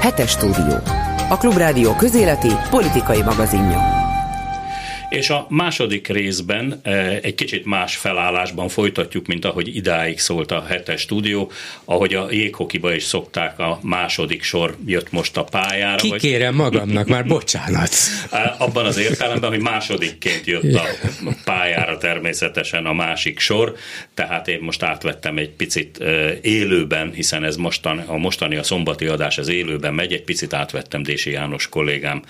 Hetes stúdió. A Klubrádió közéleti politikai magazinja. És a második részben eh, egy kicsit más felállásban folytatjuk, mint ahogy idáig szólt a hetes stúdió, ahogy a jéghokiba is szokták, a második sor jött most a pályára. Kikérem hogy... magamnak, már bocsánat. Eh, abban az értelemben, hogy másodikként jött a pályára természetesen a másik sor, tehát én most átvettem egy picit eh, élőben, hiszen ez mostan, a mostani a szombati adás az élőben megy, egy picit átvettem Dési János kollégám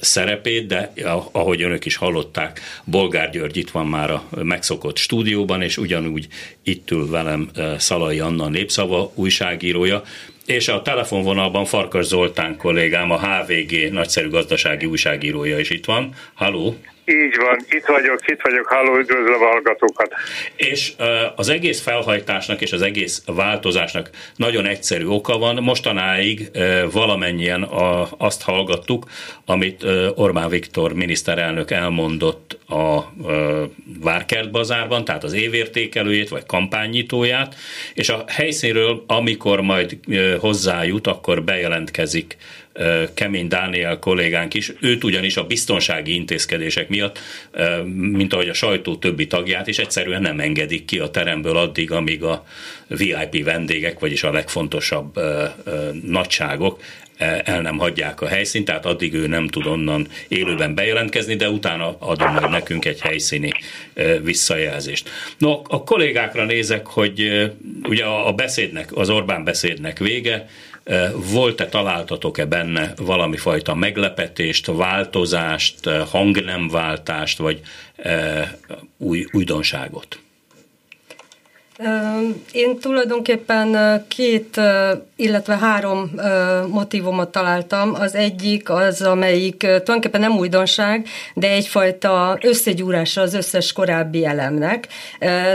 szerepét, de ahogy önök is hallották, hallották, Bolgár György itt van már a megszokott stúdióban, és ugyanúgy itt ül velem eh, Szalai Anna népszava újságírója, és a telefonvonalban Farkas Zoltán kollégám, a HVG nagyszerű gazdasági újságírója is itt van. Halló! Így van, itt vagyok, itt vagyok, halló, üdvözlöm a hallgatókat. És az egész felhajtásnak és az egész változásnak nagyon egyszerű oka van. Mostanáig valamennyien azt hallgattuk, amit Orbán Viktor miniszterelnök elmondott a Várkert bazárban, tehát az évértékelőjét vagy kampánynyitóját, és a helyszínről, amikor majd hozzájut, akkor bejelentkezik Kemény Dániel kollégánk is, őt ugyanis a biztonsági intézkedések miatt, mint ahogy a sajtó többi tagját is egyszerűen nem engedik ki a teremből addig, amíg a VIP vendégek, vagyis a legfontosabb nagyságok el nem hagyják a helyszínt, tehát addig ő nem tud onnan élőben bejelentkezni, de utána adom majd nekünk egy helyszíni visszajelzést. No, a kollégákra nézek, hogy ugye a beszédnek, az Orbán beszédnek vége, volt-e, találtatok-e benne valami fajta meglepetést, változást, hangnemváltást, vagy új, újdonságot? Én tulajdonképpen két, illetve három motivumot találtam. Az egyik az, amelyik tulajdonképpen nem újdonság, de egyfajta összegyúrása az összes korábbi elemnek.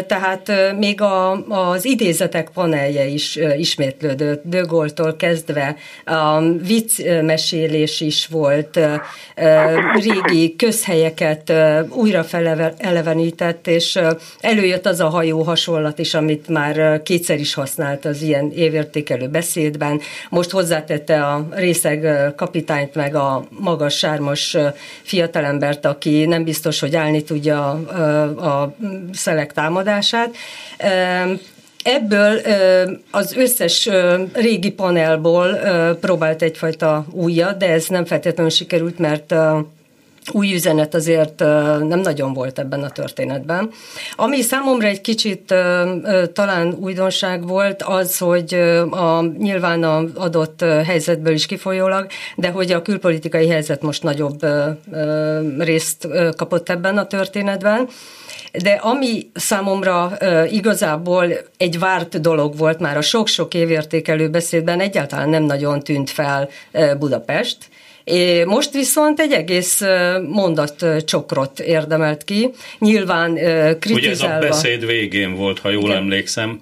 Tehát még a, az idézetek panelje is ismétlődött, De Gaulle-tól kezdve a viccmesélés is volt, régi közhelyeket újra felelevenített, és előjött az a hajó hasonlat is, is, amit már kétszer is használt az ilyen évértékelő beszédben. Most hozzátette a részeg kapitányt, meg a magas, sármos fiatalembert, aki nem biztos, hogy állni tudja a, szelek támadását. Ebből az összes régi panelból próbált egyfajta újat, de ez nem feltétlenül sikerült, mert új üzenet azért nem nagyon volt ebben a történetben. Ami számomra egy kicsit talán újdonság volt, az, hogy a, nyilván a adott helyzetből is kifolyólag, de hogy a külpolitikai helyzet most nagyobb részt kapott ebben a történetben. De ami számomra igazából egy várt dolog volt már a sok-sok évértékelő beszédben, egyáltalán nem nagyon tűnt fel Budapest, most viszont egy egész mondat csokrot érdemelt ki, nyilván kritizálva. Ugye ez a beszéd végén volt, ha jól Igen. emlékszem,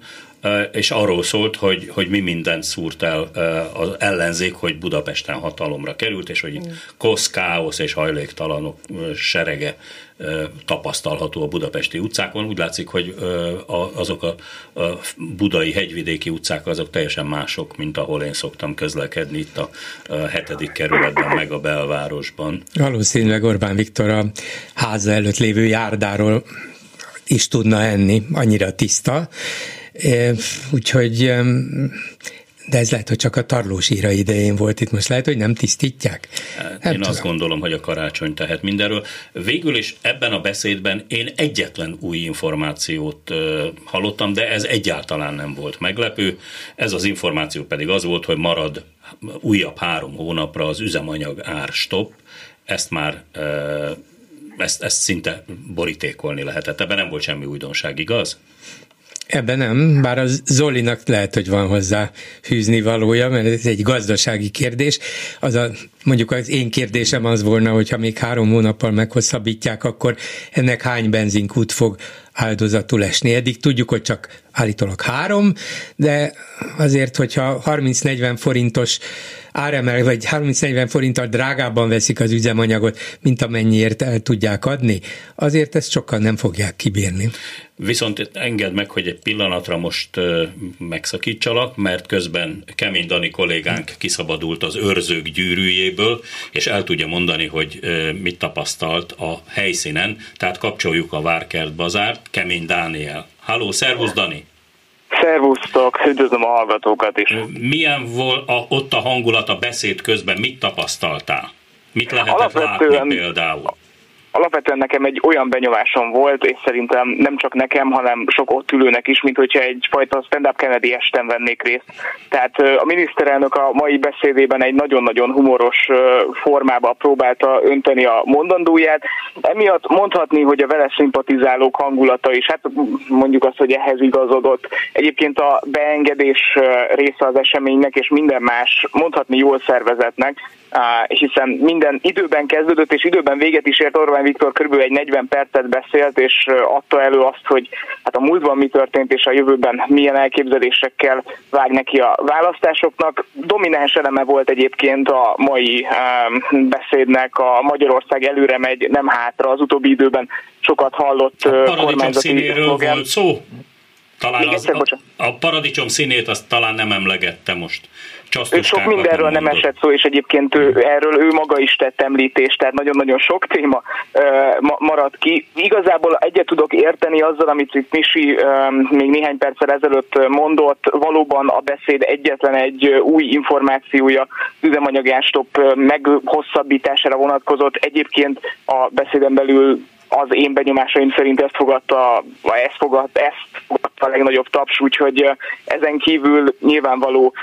és arról szólt, hogy, hogy mi mindent szúrt el az ellenzék, hogy Budapesten hatalomra került, és hogy kosz, káosz és hajléktalanok serege tapasztalható a budapesti utcákon. Úgy látszik, hogy azok a budai hegyvidéki utcák azok teljesen mások, mint ahol én szoktam közlekedni itt a hetedik kerületben, meg a belvárosban. Valószínűleg Orbán Viktor a háza előtt lévő járdáról is tudna enni, annyira tiszta. Úgyhogy de ez lehet, hogy csak a tarlós íra idején volt itt, most lehet, hogy nem tisztítják? Hát, nem én tudom. azt gondolom, hogy a karácsony tehet mindenről. Végül is ebben a beszédben én egyetlen új információt hallottam, de ez egyáltalán nem volt meglepő. Ez az információ pedig az volt, hogy marad újabb három hónapra az üzemanyag ár stop. Ezt már ezt, ezt szinte borítékolni lehetett. Ebben nem volt semmi újdonság, igaz? Ebben nem, bár az Zolinak lehet, hogy van hozzá fűzni valója, mert ez egy gazdasági kérdés. Az a, mondjuk az én kérdésem az volna, hogy ha még három hónappal meghosszabbítják, akkor ennek hány benzinkút fog áldozatul esni. Eddig tudjuk, hogy csak állítólag három, de azért, hogyha 30-40 forintos áremel, vagy 30-40 forinttal drágábban veszik az üzemanyagot, mint amennyiért el tudják adni, azért ezt sokan nem fogják kibírni. Viszont engedd meg, hogy egy pillanatra most megszakítsalak, mert közben Kemény Dani kollégánk kiszabadult az őrzők gyűrűjéből, és el tudja mondani, hogy mit tapasztalt a helyszínen, tehát kapcsoljuk a Várkert bazárt, Kemény Dániel. Halló, szervusz Dani! Szervusztok, üdvözlöm a hallgatókat is. Milyen volt a, ott a hangulat a beszéd közben, mit tapasztaltál? Mit lehetett Alapvetően, látni például? Alapvetően nekem egy olyan benyomásom volt, és szerintem nem csak nekem, hanem sok ott ülőnek is, mint hogyha egyfajta stand-up Kennedy esten vennék részt. Tehát a miniszterelnök a mai beszédében egy nagyon-nagyon humoros formába próbálta önteni a mondandóját. Emiatt mondhatni, hogy a vele szimpatizálók hangulata is, hát mondjuk azt, hogy ehhez igazodott. Egyébként a beengedés része az eseménynek, és minden más mondhatni jól szervezetnek, hiszen minden időben kezdődött, és időben véget is ért Orbán Viktor körülbelül egy 40 percet beszélt, és adta elő azt, hogy hát a múltban mi történt, és a jövőben milyen elképzelésekkel vág neki a választásoknak. Domináns eleme volt egyébként a mai beszédnek, a Magyarország előre megy, nem hátra. Az utóbbi időben sokat hallott a kormányzati volt szó? Talán az, a, a paradicsom színét azt talán nem emlegette most. Sok mindenről nem, esett szó, és egyébként ő, erről ő maga is tett említést, tehát nagyon-nagyon sok téma uh, maradt ki. Igazából egyet tudok érteni azzal, amit itt Misi uh, még néhány perccel ezelőtt mondott, valóban a beszéd egyetlen egy új információja üzemanyagástop meghosszabbítására vonatkozott. Egyébként a beszéden belül az én benyomásaim szerint ezt fogadta, ezt fogadta, ezt fogadta a legnagyobb taps, úgyhogy ezen kívül nyilvánvaló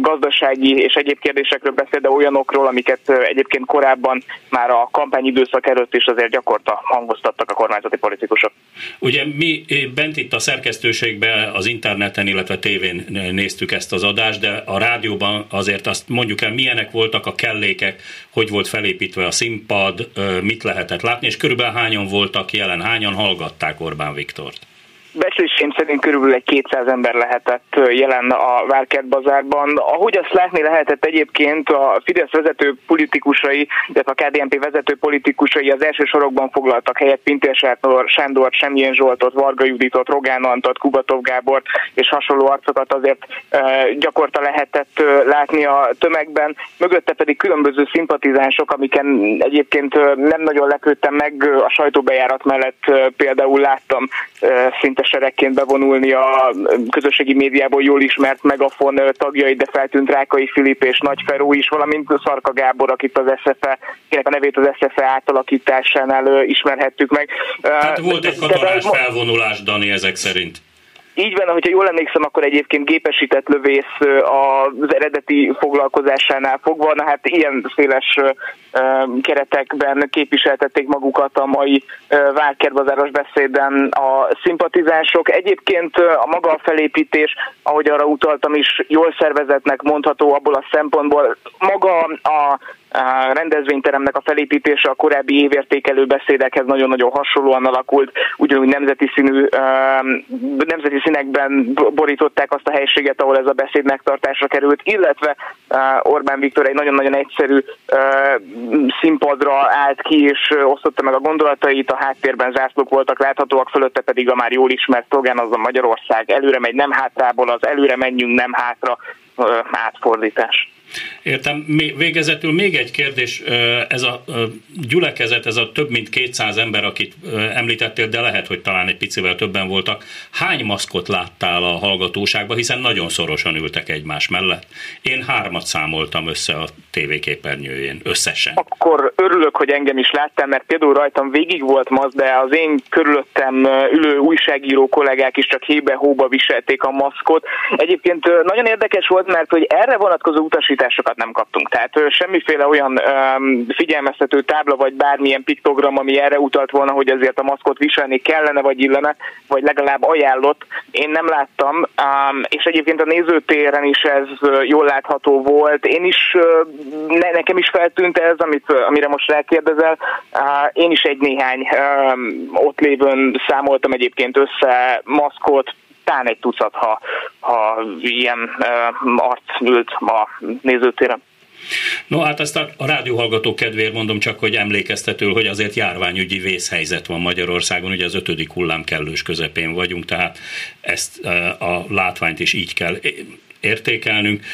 gazdasági és egyéb kérdésekről beszél, de olyanokról, amiket egyébként korábban már a kampányidőszak előtt is azért gyakorta hangoztattak a kormányzati politikusok. Ugye mi bent itt a szerkesztőségben, az interneten, illetve tévén néztük ezt az adást, de a rádióban azért azt mondjuk el, milyenek voltak a kellékek, hogy volt felépítve a színpad, mit lehetett látni, és körülbelül hányan voltak jelen, hányan hallgatták Orbán Viktort? Becslésém szerint körülbelül egy 200 ember lehetett jelen a Várkert bazárban. Ahogy azt látni lehetett egyébként a Fidesz vezető politikusai, illetve a KDNP vezető politikusai az első sorokban foglaltak helyet Pintér Sándor, Sándor Semjén Zsoltot, Varga Juditot, Rogán Antot, Kubatov Gábort és hasonló arcokat azért gyakorta lehetett látni a tömegben. Mögötte pedig különböző szimpatizánsok, amiken egyébként nem nagyon lepődtem meg, a sajtóbejárat mellett például láttam szinte seregként bevonulni a közösségi médiából jól ismert Megafon tagjai, de feltűnt Rákai Filip és Nagy Feró is, valamint Szarka Gábor, akit az SFE, kinek a nevét az SFE átalakításánál ismerhettük meg. Tehát volt egy katonás felvonulás, Dani, ezek szerint. Így van, hogyha jól emlékszem, akkor egyébként gépesített lövész az eredeti foglalkozásánál fogva, na hát ilyen széles keretekben képviseltették magukat a mai Várkerbazáros beszéden a szimpatizánsok. Egyébként a maga a felépítés, ahogy arra utaltam is, jól szervezetnek mondható abból a szempontból. Maga a a rendezvényteremnek a felépítése a korábbi évértékelő beszédekhez nagyon-nagyon hasonlóan alakult, ugyanúgy nemzeti színű, nemzeti színekben borították azt a helységet, ahol ez a beszéd megtartásra került, illetve Orbán Viktor egy nagyon-nagyon egyszerű színpadra állt ki, és osztotta meg a gondolatait, a háttérben zászlók voltak láthatóak, fölötte pedig a már jól ismert szlogán az a Magyarország előre megy, nem hátrából, az előre menjünk, nem hátra átfordítás. Értem. Végezetül még egy kérdés. Ez a gyülekezet, ez a több mint 200 ember, akit említettél, de lehet, hogy talán egy picivel többen voltak. Hány maszkot láttál a hallgatóságban, hiszen nagyon szorosan ültek egymás mellett. Én hármat számoltam össze a tévéképernyőjén, összesen. Akkor örülök, hogy engem is láttam, mert például rajtam végig volt maszk, de az én körülöttem ülő újságíró kollégák is csak hébe-hóba viselték a maszkot. Egyébként nagyon érdekes volt, mert hogy erre vonatkozó utasítás utasításokat nem kaptunk. Tehát semmiféle olyan figyelmeztető tábla vagy bármilyen piktogram, ami erre utalt volna, hogy ezért a maszkot viselni kellene vagy illene, vagy legalább ajánlott, én nem láttam, és egyébként a nézőtéren is ez jól látható volt. Én is, nekem is feltűnt ez, amit, amire most rákérdezel. Én is egy néhány ott lévőn számoltam egyébként össze maszkot, talán egy tucat, ha, ha ilyen arc ült a nézőtéren. No hát ezt a, a rádióhallgató kedvéért mondom csak, hogy emlékeztető, hogy azért járványügyi vészhelyzet van Magyarországon, ugye az ötödik hullám kellős közepén vagyunk, tehát ezt a látványt is így kell értékelnünk.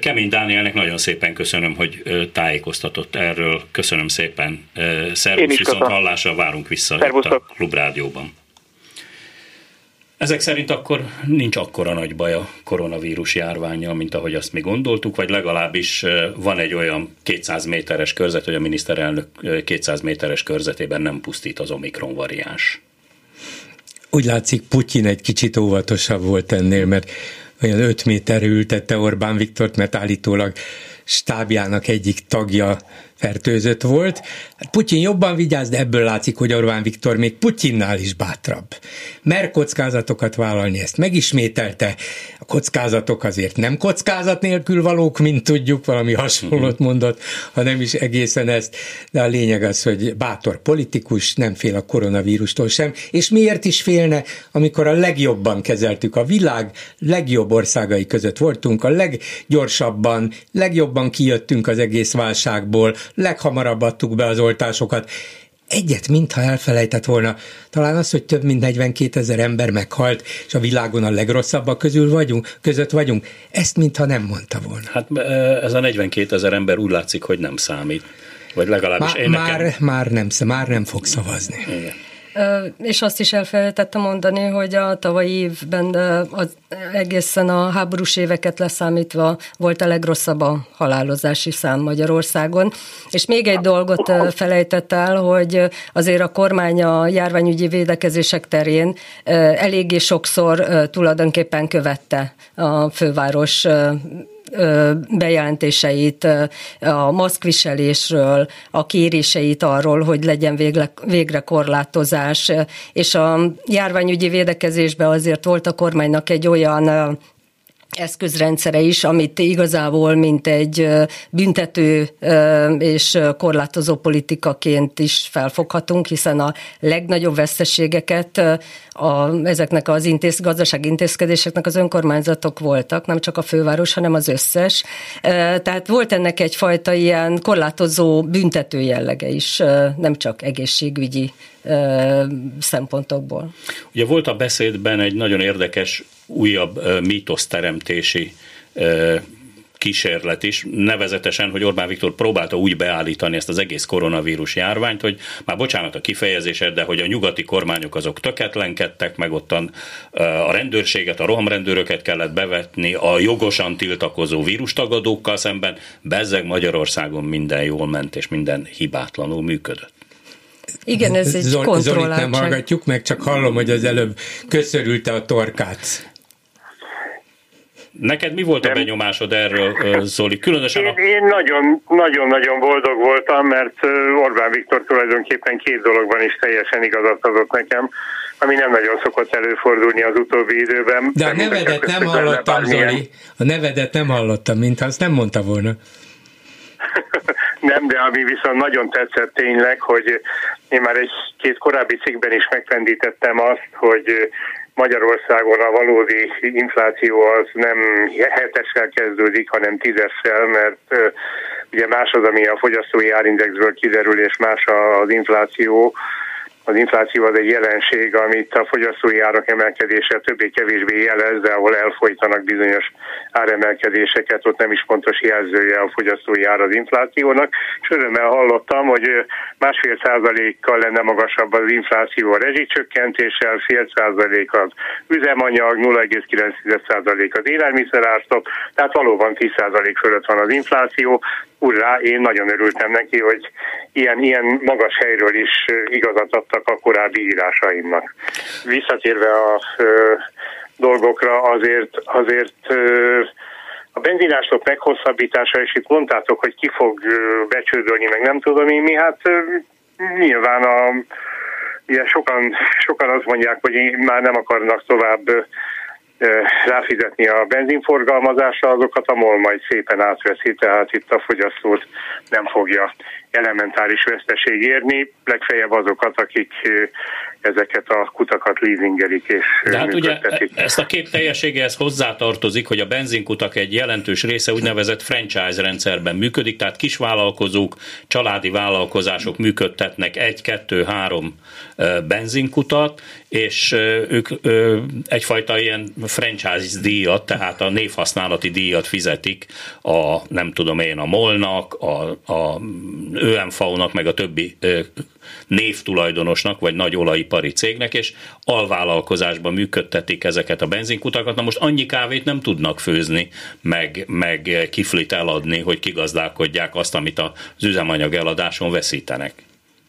Kemény Dánielnek nagyon szépen köszönöm, hogy tájékoztatott erről. Köszönöm szépen. Szervusz, viszont hallásra várunk vissza itt a Klubrádióban. Ezek szerint akkor nincs akkora nagy baj a koronavírus járványa, mint ahogy azt mi gondoltuk, vagy legalábbis van egy olyan 200 méteres körzet, hogy a miniszterelnök 200 méteres körzetében nem pusztít az Omikron variáns. Úgy látszik, Putyin egy kicsit óvatosabb volt ennél, mert olyan 5 méterre ültette Orbán Viktort, mert állítólag stábjának egyik tagja fertőzött volt. Hát Putyin jobban vigyáz, de ebből látszik, hogy Orbán Viktor még Putyinnál is bátrabb. Mer kockázatokat vállalni, ezt megismételte. A kockázatok azért nem kockázat nélkül valók, mint tudjuk, valami hasonlót mhm. mondott, ha nem is egészen ezt, de a lényeg az, hogy bátor politikus, nem fél a koronavírustól sem, és miért is félne, amikor a legjobban kezeltük, a világ legjobb országai között voltunk, a leggyorsabban, legjobban kijöttünk az egész válságból, leghamarabb adtuk be az oltásokat. Egyet, mintha elfelejtett volna, talán az, hogy több mint 42 ezer ember meghalt, és a világon a legrosszabbak közül vagyunk, között vagyunk, ezt mintha nem mondta volna. Hát ez a 42 ezer ember úgy látszik, hogy nem számít. Vagy legalábbis Má, én nekem... Már, már, nem, már nem fog szavazni. Igen. És azt is elfelejtettem mondani, hogy a tavalyi évben az egészen a háborús éveket leszámítva volt a legrosszabb a halálozási szám Magyarországon. És még egy dolgot felejtett el, hogy azért a kormány a járványügyi védekezések terén eléggé sokszor tulajdonképpen követte a főváros bejelentéseit a maszkviselésről, a kéréseit arról, hogy legyen végre, végre korlátozás, és a járványügyi védekezésben azért volt a kormánynak egy olyan eszközrendszere is, amit igazából mint egy büntető és korlátozó politikaként is felfoghatunk, hiszen a legnagyobb veszteségeket a, ezeknek az intéz, gazdasági intézkedéseknek az önkormányzatok voltak, nem csak a főváros, hanem az összes. Tehát volt ennek egyfajta ilyen korlátozó büntető jellege is, nem csak egészségügyi szempontokból. Ugye volt a beszédben egy nagyon érdekes újabb mítoszteremtési kísérlet is, nevezetesen, hogy Orbán Viktor próbálta úgy beállítani ezt az egész koronavírus járványt, hogy már bocsánat a kifejezésed, de hogy a nyugati kormányok azok töketlenkedtek, meg ottan a rendőrséget, a rohamrendőröket kellett bevetni a jogosan tiltakozó vírustagadókkal szemben, bezzeg Magyarországon minden jól ment, és minden hibátlanul működött. Igen, ez egy Zol- Zolit nem hallgatjuk meg, csak hallom, hogy az előbb köszörülte a torkát. Neked mi volt a benyomásod erről, Zoli? Különösen a... Én nagyon-nagyon boldog voltam, mert Orbán Viktor tulajdonképpen két dologban is teljesen igazat adott nekem, ami nem nagyon szokott előfordulni az utóbbi időben. De a nevedet nem hallottam, Zoli. A nevedet nem hallottam, mintha azt nem mondta volna. nem, de ami viszont nagyon tetszett tényleg, hogy én már egy két korábbi cikkben is megfendítettem azt, hogy Magyarországon a valódi infláció az nem hetessel kezdődik, hanem tízessel, mert ugye más az, ami a fogyasztói árindexből kiderül, és más az infláció, az infláció az egy jelenség, amit a fogyasztói árak emelkedése többé-kevésbé jelez, de ahol elfolytanak bizonyos áremelkedéseket, ott nem is pontos jelzője a fogyasztói ár az inflációnak. És örömmel hallottam, hogy másfél százalékkal lenne magasabb az infláció a rezsicsökkentéssel, fél százalék az üzemanyag, 0,9 százalék az élelmiszerártok, tehát valóban 10 százalék fölött van az infláció. Urrá, én nagyon örültem neki, hogy ilyen, ilyen magas helyről is igazat adtak a korábbi írásaimnak. Visszatérve a ö, dolgokra, azért, azért ö, A benzináslop meghosszabbítása, és itt mondtátok, hogy ki fog becsődölni, meg nem tudom én mi, hát nyilván a, ugye sokan, sokan azt mondják, hogy már nem akarnak tovább ráfizetni a benzinforgalmazásra, azokat a MOL majd szépen átveszi, tehát itt a fogyasztót nem fogja elementáris veszteség érni, legfeljebb azokat, akik ezeket a kutakat leasingelik és De hát ugye ezt a kép teljességehez hozzátartozik, hogy a benzinkutak egy jelentős része úgynevezett franchise rendszerben működik, tehát kisvállalkozók, családi vállalkozások működtetnek egy, kettő, három benzinkutat, és ők egyfajta ilyen franchise díjat, tehát a névhasználati díjat fizetik a, nem tudom én, a Molnak, a, a ÖMV-nak, meg a többi névtulajdonosnak, vagy nagy olajipari cégnek, és alvállalkozásban működtetik ezeket a benzinkutakat. Na most annyi kávét nem tudnak főzni, meg, meg kiflit eladni, hogy kigazdálkodják azt, amit az üzemanyag eladáson veszítenek.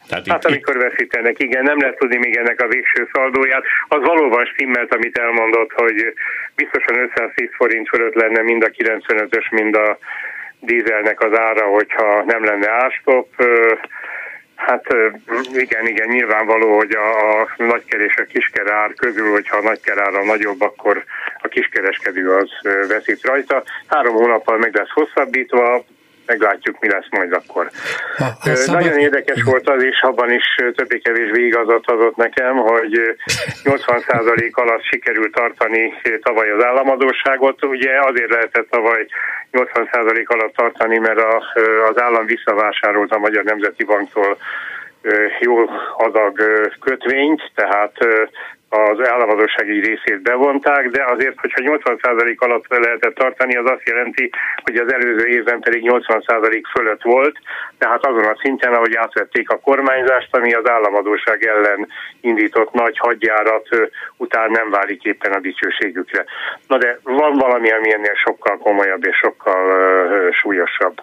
Tehát hát amikor veszítenek, igen, nem lehet tudni még ennek a végső szaldóját. Az valóban stimmelt, amit elmondott, hogy biztosan 510 forint fölött lenne mind a 95-ös, mind a dízelnek az ára, hogyha nem lenne ástop. Hát igen, igen, nyilvánvaló, hogy a, a nagyker és a kisker ár közül, hogyha a nagyker ára nagyobb, akkor a kiskereskedő az veszít rajta. Három hónappal meg lesz hosszabbítva, meglátjuk, mi lesz majd akkor. Ha, ha szabad... Nagyon érdekes volt az is, abban is többé-kevésbé igazat adott nekem, hogy 80% alatt sikerült tartani tavaly az államadóságot. Ugye azért lehetett tavaly 80% alatt tartani, mert a, az állam visszavásárolt a Magyar Nemzeti Banktól jó adag kötvényt, tehát az államadóság egy részét bevonták, de azért, hogyha 80% alatt lehetett tartani, az azt jelenti, hogy az előző évben pedig 80% fölött volt, tehát azon a szinten, ahogy átvették a kormányzást, ami az államadóság ellen indított nagy hadjárat után nem válik éppen a dicsőségükre. Na de van valami, ami ennél sokkal komolyabb és sokkal súlyosabb.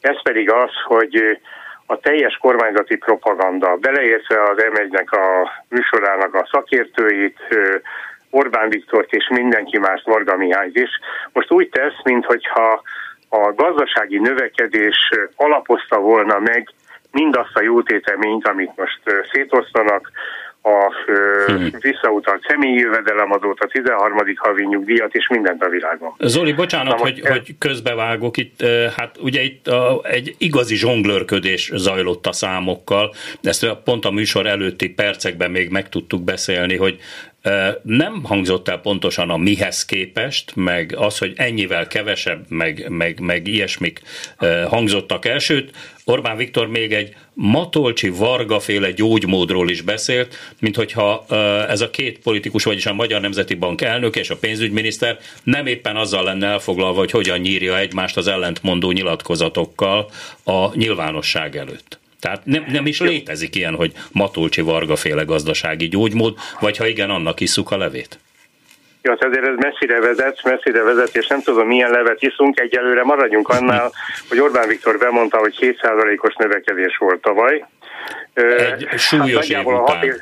Ez pedig az, hogy a teljes kormányzati propaganda, beleértve az m a műsorának a szakértőit, Orbán Viktort és mindenki más, Varga Mihály is, most úgy tesz, mintha a gazdasági növekedés alapozta volna meg mindazt a jótéteményt, amit most szétosztanak, a hmm. visszautalt személyi jövedelemadót, a 13. havi nyugdíjat és mindent a világon. Zoli, bocsánat, Na, hogy, e... hogy közbevágok itt, hát ugye itt a, egy igazi zsonglőrködés zajlott a számokkal, ezt pont a műsor előtti percekben még meg tudtuk beszélni, hogy nem hangzott el pontosan a mihez képest, meg az, hogy ennyivel kevesebb, meg, meg, meg ilyesmik hangzottak el, sőt, Orbán Viktor még egy Matolcsi Varga féle gyógymódról is beszélt, mint hogyha ez a két politikus, vagyis a Magyar Nemzeti Bank elnök és a pénzügyminiszter nem éppen azzal lenne elfoglalva, hogy hogyan nyírja egymást az ellentmondó nyilatkozatokkal a nyilvánosság előtt. Tehát nem, nem is létezik ilyen, hogy Matolcsi Varga féle gazdasági gyógymód, vagy ha igen, annak isszuk a levét. Jó, hát ezért ez messzire vezet, messzire vezet, és nem tudom, milyen levet iszunk. Egyelőre maradjunk annál, hogy Orbán Viktor bemondta, hogy 7%-os növekedés volt tavaly. Egy súlyos hát év után. Év,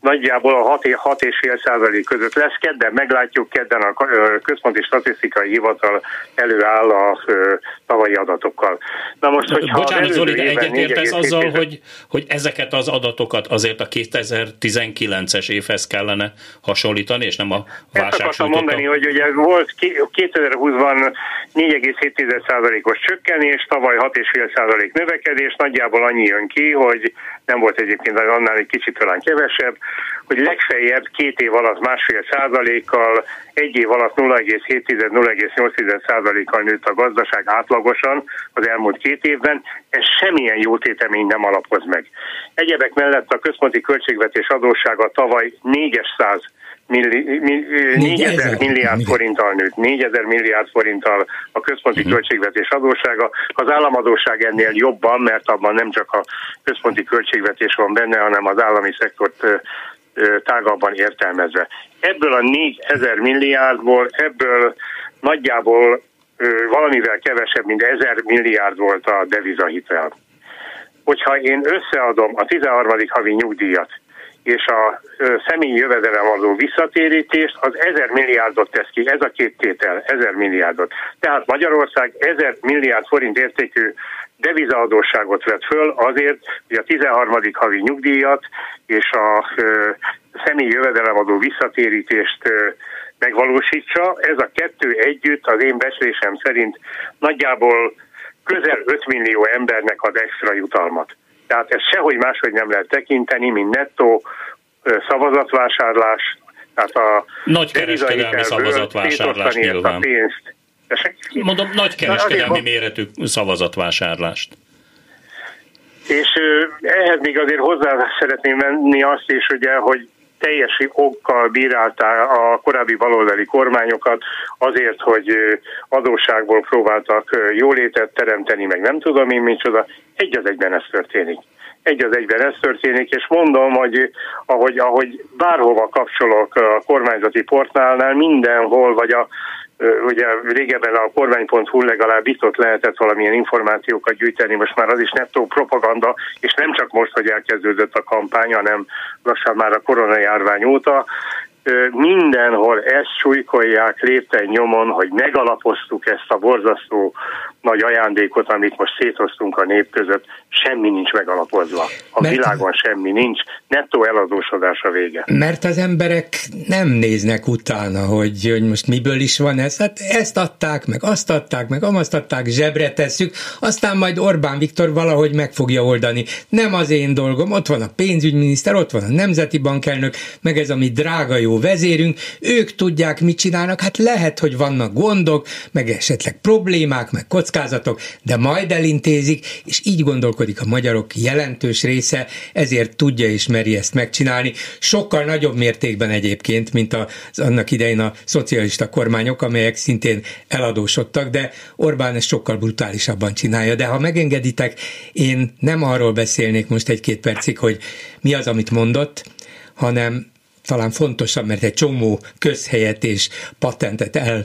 nagyjából a 6,5 százalék között lesz. Kedden meglátjuk, kedden a Központi Statisztikai Hivatal előáll a tavalyi adatokkal. Na most, hogyha Bocsánat, Zoli, de egyetértesz azzal, hogy, hogy ezeket az adatokat azért a 2019-es évhez kellene hasonlítani, és nem a válság Ezt akartam mondani, hogy ugye volt 2020-ban 4,7 százalékos csökkenés, tavaly 6,5 százalék növekedés, nagyjából annyi jön ki, hogy nem volt egyébként annál egy kicsit talán kevesebb, hogy legfeljebb két év alatt másfél százalékkal, egy év alatt 0,7-0,8 százalékkal nőtt a gazdaság átlagosan az elmúlt két évben, ez semmilyen jó tétemény nem alapoz meg. Egyebek mellett a központi költségvetés adóssága tavaly 400 milli, mi, 4000 milliárd forinttal nőtt, 4000 milliárd forinttal a központi uh-huh. költségvetés adóssága. Az államadóság ennél jobban, mert abban nem csak a központi költségvetés van benne, hanem az állami szektort tágabban értelmezve. Ebből a 4000 milliárdból, ebből nagyjából valamivel kevesebb, mint 1000 milliárd volt a devizahitel. Hogyha én összeadom a 13. havi nyugdíjat, és a személyi jövedelemadó visszatérítést, az 1000 milliárdot tesz ki. Ez a két tétel, 1000 milliárdot. Tehát Magyarország 1000 milliárd forint értékű devizaadósságot vett föl azért, hogy a 13. havi nyugdíjat és a személyi jövedelemadó visszatérítést megvalósítsa. Ez a kettő együtt az én beszélésem szerint nagyjából közel 5 millió embernek ad extra jutalmat. Tehát ezt sehogy máshogy nem lehet tekinteni, mint nettó szavazatvásárlás, tehát a nagy kereskedelmi szavazatvásárlás nyilván. A pénzt. Mondom, nagy kereskedelmi méretű szavazatvásárlást. És ehhez még azért hozzá szeretném menni azt is, ugye, hogy teljes okkal bírálták a korábbi baloldali kormányokat azért, hogy adósságból próbáltak jólétet teremteni, meg nem tudom én micsoda. Egy az egyben ez történik. Egy az egyben ez történik, és mondom, hogy ahogy, ahogy bárhova kapcsolok a kormányzati portálnál, mindenhol, vagy a ugye régebben a kormány.hu legalább ott lehetett valamilyen információkat gyűjteni, most már az is nettó propaganda, és nem csak most, hogy elkezdődött a kampány, hanem lassan már a koronajárvány óta, mindenhol ezt súlykolják lépten nyomon, hogy megalapoztuk ezt a borzasztó nagy ajándékot, amit most széthoztunk a nép között, semmi nincs megalapozva. A mert, világon semmi nincs, nettó eladósodás a vége. Mert az emberek nem néznek utána, hogy, hogy most miből is van ez. Hát ezt adták, meg azt adták, meg amazt adták, zsebre tesszük, aztán majd Orbán Viktor valahogy meg fogja oldani. Nem az én dolgom, ott van a pénzügyminiszter, ott van a nemzeti bankelnök, meg ez a mi drága jó vezérünk, ők tudják, mit csinálnak, hát lehet, hogy vannak gondok, meg esetleg problémák, meg kockázatok, de majd elintézik, és így gondolkodik a magyarok jelentős része, ezért tudja és meri ezt megcsinálni. Sokkal nagyobb mértékben egyébként, mint az annak idején a szocialista kormányok, amelyek szintén eladósodtak, de Orbán ezt sokkal brutálisabban csinálja. De ha megengeditek, én nem arról beszélnék most egy-két percig, hogy mi az, amit mondott, hanem talán fontosabb, mert egy csomó közhelyet és patentet el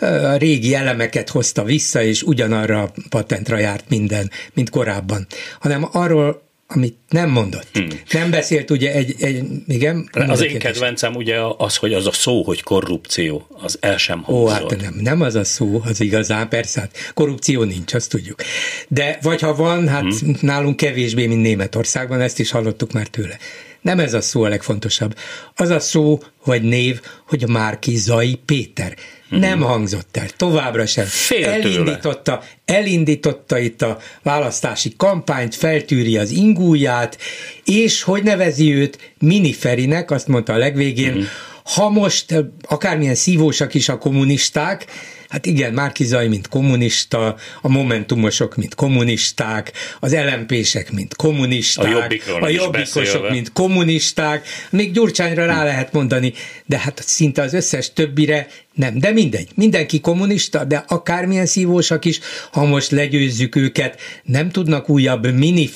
a régi elemeket hozta vissza, és ugyanarra a patentra járt minden, mint korábban, hanem arról, amit nem mondott. Hmm. Nem beszélt ugye egy, egy igen? Az én kedvencem ugye az, hogy az a szó, hogy korrupció, az el sem hangzott. Ó, hát nem, nem az a szó, az igazán, persze, hát korrupció nincs, azt tudjuk. De vagy ha van, hát hmm. nálunk kevésbé, mint Németországban, ezt is hallottuk már tőle. Nem ez a szó a legfontosabb. Az a szó vagy név, hogy Márki Zai Péter. Nem hangzott el, továbbra sem. Fél elindította, tőle. elindította itt a választási kampányt, feltűri az ingúját, és hogy nevezi őt Miniferinek, azt mondta a legvégén, mm. Ha most akármilyen szívósak is a kommunisták, Hát igen, Márki Zaj, mint kommunista, a Momentumosok, mint kommunisták, az LMP-sek, mint kommunisták, a, a jobbikosok, mint kommunisták, még Gyurcsányra rá lehet mondani, de hát szinte az összes többire nem, de mindegy. Mindenki kommunista, de akármilyen szívósak is, ha most legyőzzük őket, nem tudnak újabb mini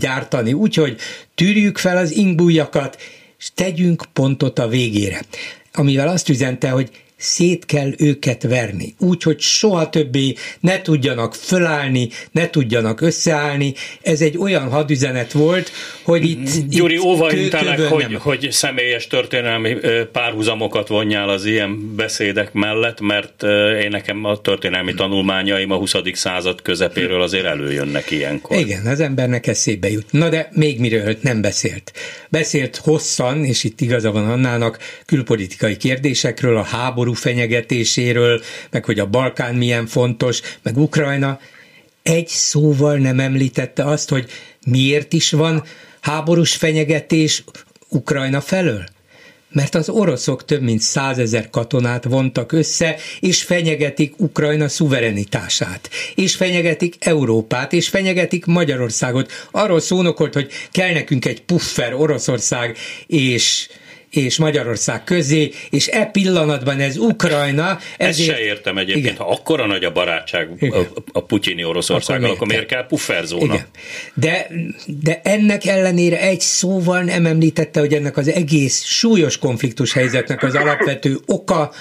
gyártani, úgyhogy tűrjük fel az ingbújakat, és tegyünk pontot a végére. Amivel azt üzente, hogy szét kell őket verni, úgy, hogy soha többé ne tudjanak fölállni, ne tudjanak összeállni. Ez egy olyan hadüzenet volt, hogy itt... Gyuri, óvaintelek, hogy, hogy személyes történelmi párhuzamokat vonjál az ilyen beszédek mellett, mert én nekem a történelmi tanulmányaim a 20. század közepéről azért előjönnek ilyenkor. Igen, az embernek eszébe jut. Na de még miről nem beszélt. Beszélt hosszan, és itt igaza van Annának, külpolitikai kérdésekről, a háború háború fenyegetéséről, meg hogy a Balkán milyen fontos, meg Ukrajna, egy szóval nem említette azt, hogy miért is van háborús fenyegetés Ukrajna felől? Mert az oroszok több mint százezer katonát vontak össze, és fenyegetik Ukrajna szuverenitását, és fenyegetik Európát, és fenyegetik Magyarországot. Arról szónokolt, hogy kell nekünk egy puffer Oroszország és és Magyarország közé, és e pillanatban ez Ukrajna. Ezért... Ezt se értem egyébként, Igen. ha akkora nagy a barátság Igen. a putyini Oroszországgal, akkor, akkor miért kell pufferzóna? Igen. De, de ennek ellenére egy szóval nem említette, hogy ennek az egész súlyos konfliktus helyzetnek az alapvető oka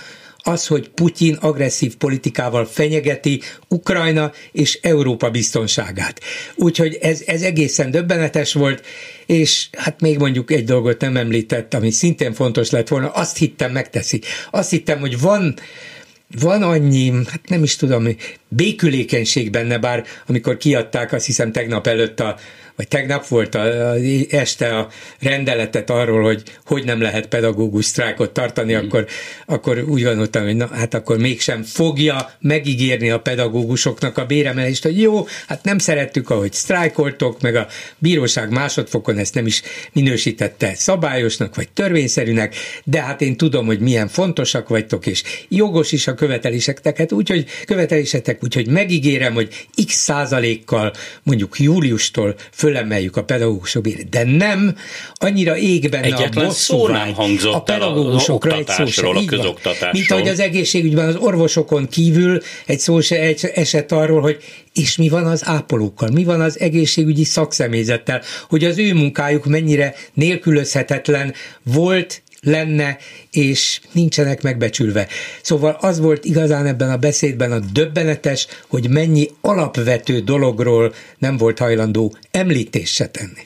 az, hogy Putyin agresszív politikával fenyegeti Ukrajna és Európa biztonságát. Úgyhogy ez, ez egészen döbbenetes volt, és hát még mondjuk egy dolgot nem említett, ami szintén fontos lett volna, azt hittem megteszi. Azt hittem, hogy van van annyi, hát nem is tudom, békülékenység benne, bár amikor kiadták, azt hiszem tegnap előtt a vagy tegnap volt a, a, este a rendeletet arról, hogy hogy nem lehet pedagógus sztrájkot tartani, mm. akkor, akkor úgy gondoltam, hogy na, hát akkor mégsem fogja megígérni a pedagógusoknak a béremelést, hogy jó, hát nem szerettük, ahogy sztrájkoltok, meg a bíróság másodfokon ezt nem is minősítette szabályosnak, vagy törvényszerűnek, de hát én tudom, hogy milyen fontosak vagytok, és jogos is a követeléseteket, úgyhogy követelésetek, úgyhogy megígérem, hogy x százalékkal mondjuk júliustól föl fölemeljük a pedagógusok bérét. De nem, annyira ég benne Egyetlen a szó nem hangzott a pedagógusokra egy szó sem. A közoktatásról. Mint ahogy az egészségügyben az orvosokon kívül egy szó se egy eset arról, hogy és mi van az ápolókkal, mi van az egészségügyi szakszemélyzettel, hogy az ő munkájuk mennyire nélkülözhetetlen volt, lenne, és nincsenek megbecsülve. Szóval az volt igazán ebben a beszédben a döbbenetes, hogy mennyi alapvető dologról nem volt hajlandó említést se tenni.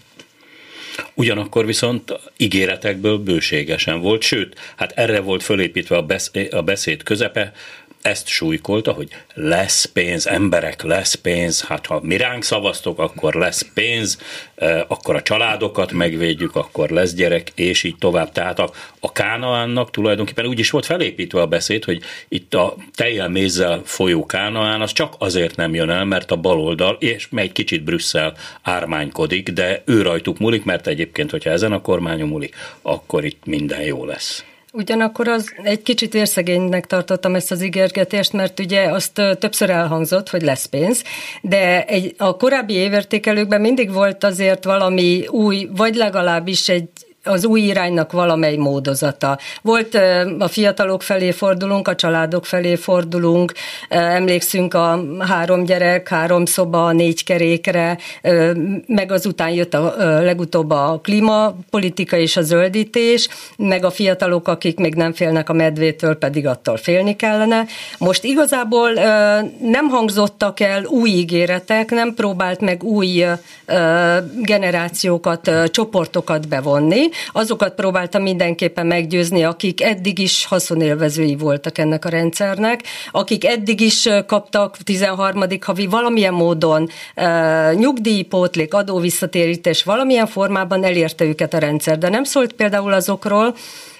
Ugyanakkor viszont ígéretekből bőségesen volt, sőt, hát erre volt fölépítve a beszéd közepe, ezt súlykolta, hogy lesz pénz, emberek, lesz pénz, hát ha mi ránk szavaztok, akkor lesz pénz, akkor a családokat megvédjük, akkor lesz gyerek, és így tovább. Tehát a, a Kánaánnak tulajdonképpen úgy is volt felépítve a beszéd, hogy itt a tejjel mézzel folyó Kánaán az csak azért nem jön el, mert a baloldal, és egy kicsit Brüsszel ármánykodik, de ő rajtuk múlik, mert egyébként, hogyha ezen a kormányon múlik, akkor itt minden jó lesz. Ugyanakkor az egy kicsit érszegénynek tartottam ezt az ígérgetést, mert ugye azt többször elhangzott, hogy lesz pénz, de egy, a korábbi évértékelőkben mindig volt azért valami új, vagy legalábbis egy az új iránynak valamely módozata. Volt a fiatalok felé fordulunk, a családok felé fordulunk, emlékszünk a három gyerek, három szoba, négy kerékre, meg azután jött a legutóbb a klímapolitika és a zöldítés, meg a fiatalok, akik még nem félnek a medvétől, pedig attól félni kellene. Most igazából nem hangzottak el új ígéretek, nem próbált meg új generációkat, csoportokat bevonni, azokat próbáltam mindenképpen meggyőzni, akik eddig is haszonélvezői voltak ennek a rendszernek, akik eddig is kaptak 13. havi valamilyen módon uh, nyugdíjpótlék, adóvisszatérítés, valamilyen formában elérte őket a rendszer. De nem szólt például azokról,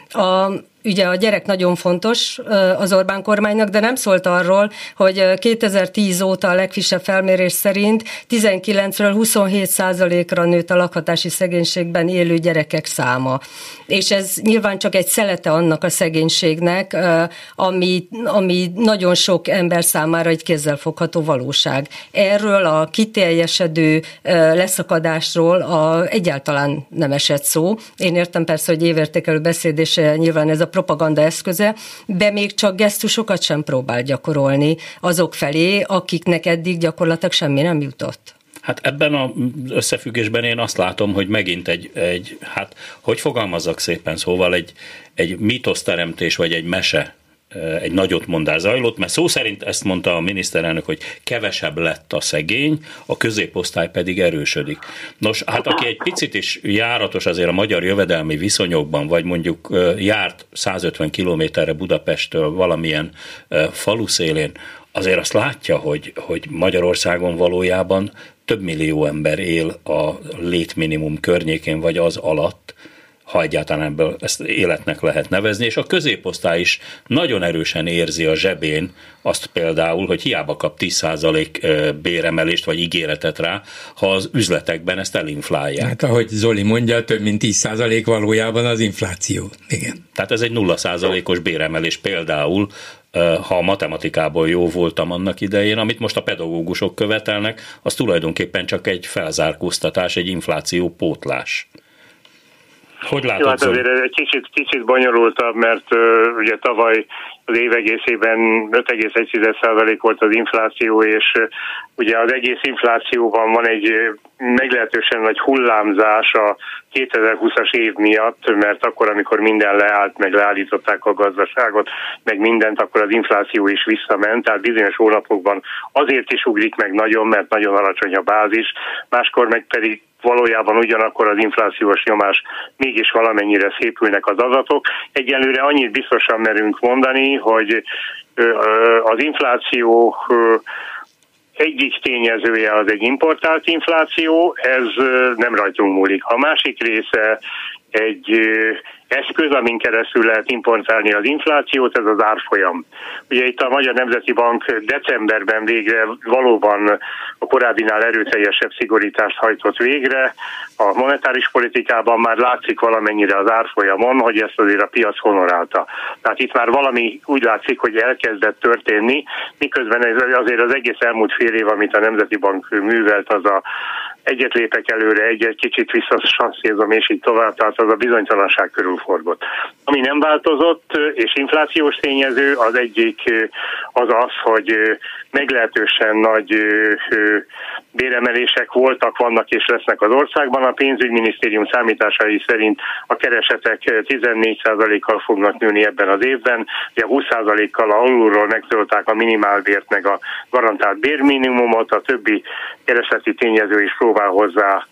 a Ugye a gyerek nagyon fontos az Orbán kormánynak, de nem szólt arról, hogy 2010 óta a legfrissebb felmérés szerint 19-ről 27 százalékra nőtt a lakhatási szegénységben élő gyerekek száma. És ez nyilván csak egy szelete annak a szegénységnek, ami, ami nagyon sok ember számára egy kézzelfogható valóság. Erről a kiteljesedő leszakadásról a, egyáltalán nem esett szó. Én értem persze, hogy évértékelő beszédése nyilván ez a propaganda eszköze, de még csak gesztusokat sem próbál gyakorolni azok felé, akiknek eddig gyakorlatilag semmi nem jutott. Hát ebben az összefüggésben én azt látom, hogy megint egy, egy hát hogy fogalmazzak szépen, szóval egy, egy mítoszteremtés vagy egy mese egy nagyot mondás zajlott, mert szó szerint ezt mondta a miniszterelnök, hogy kevesebb lett a szegény, a középosztály pedig erősödik. Nos, hát aki egy picit is járatos azért a magyar jövedelmi viszonyokban, vagy mondjuk járt 150 kilométerre Budapesttől valamilyen falu szélén, azért azt látja, hogy, hogy Magyarországon valójában több millió ember él a létminimum környékén, vagy az alatt, ha egyáltalán ebből ezt életnek lehet nevezni, és a középosztály is nagyon erősen érzi a zsebén azt például, hogy hiába kap 10% béremelést vagy ígéretet rá, ha az üzletekben ezt elinflálják. Hát ahogy Zoli mondja, több mint 10% valójában az infláció. Igen. Tehát ez egy 0%-os béremelés például, ha a matematikából jó voltam annak idején, amit most a pedagógusok követelnek, az tulajdonképpen csak egy felzárkóztatás, egy infláció pótlás. Hogy látod? Jó, hát azért egy kicsit, kicsit bonyolultabb, mert uh, ugye tavaly az év egészében 5,1% volt az infláció, és ugye az egész inflációban van egy meglehetősen nagy hullámzás a 2020-as év miatt, mert akkor, amikor minden leállt, meg leállították a gazdaságot, meg mindent, akkor az infláció is visszament, tehát bizonyos hónapokban azért is ugrik meg nagyon, mert nagyon alacsony a bázis, máskor meg pedig valójában ugyanakkor az inflációs nyomás mégis valamennyire szépülnek az adatok. Egyelőre annyit biztosan merünk mondani, hogy az infláció egyik tényezője az egy importált infláció, ez nem rajtunk múlik. A másik része egy eszköz, amin keresztül lehet importálni az inflációt, ez az árfolyam. Ugye itt a Magyar Nemzeti Bank decemberben végre valóban a korábbinál erőteljesebb szigorítást hajtott végre. A monetáris politikában már látszik valamennyire az árfolyamon, hogy ezt azért a piac honorálta. Tehát itt már valami úgy látszik, hogy elkezdett történni, miközben ez azért az egész elmúlt fél év, amit a Nemzeti Bank művelt, az a egyet lépek előre, egy-egy kicsit visszasanszézom, és így tovább, tehát az a bizonytalanság körül forgott. Ami nem változott, és inflációs tényező, az egyik az az, hogy meglehetősen nagy béremelések voltak, vannak és lesznek az országban. A pénzügyminisztérium számításai szerint a keresetek 14%-kal fognak nőni ebben az évben, ugye 20%-kal alulról megtölták a minimálbért meg a garantált bérminimumot, a többi kereseti tényező is próbál hozzá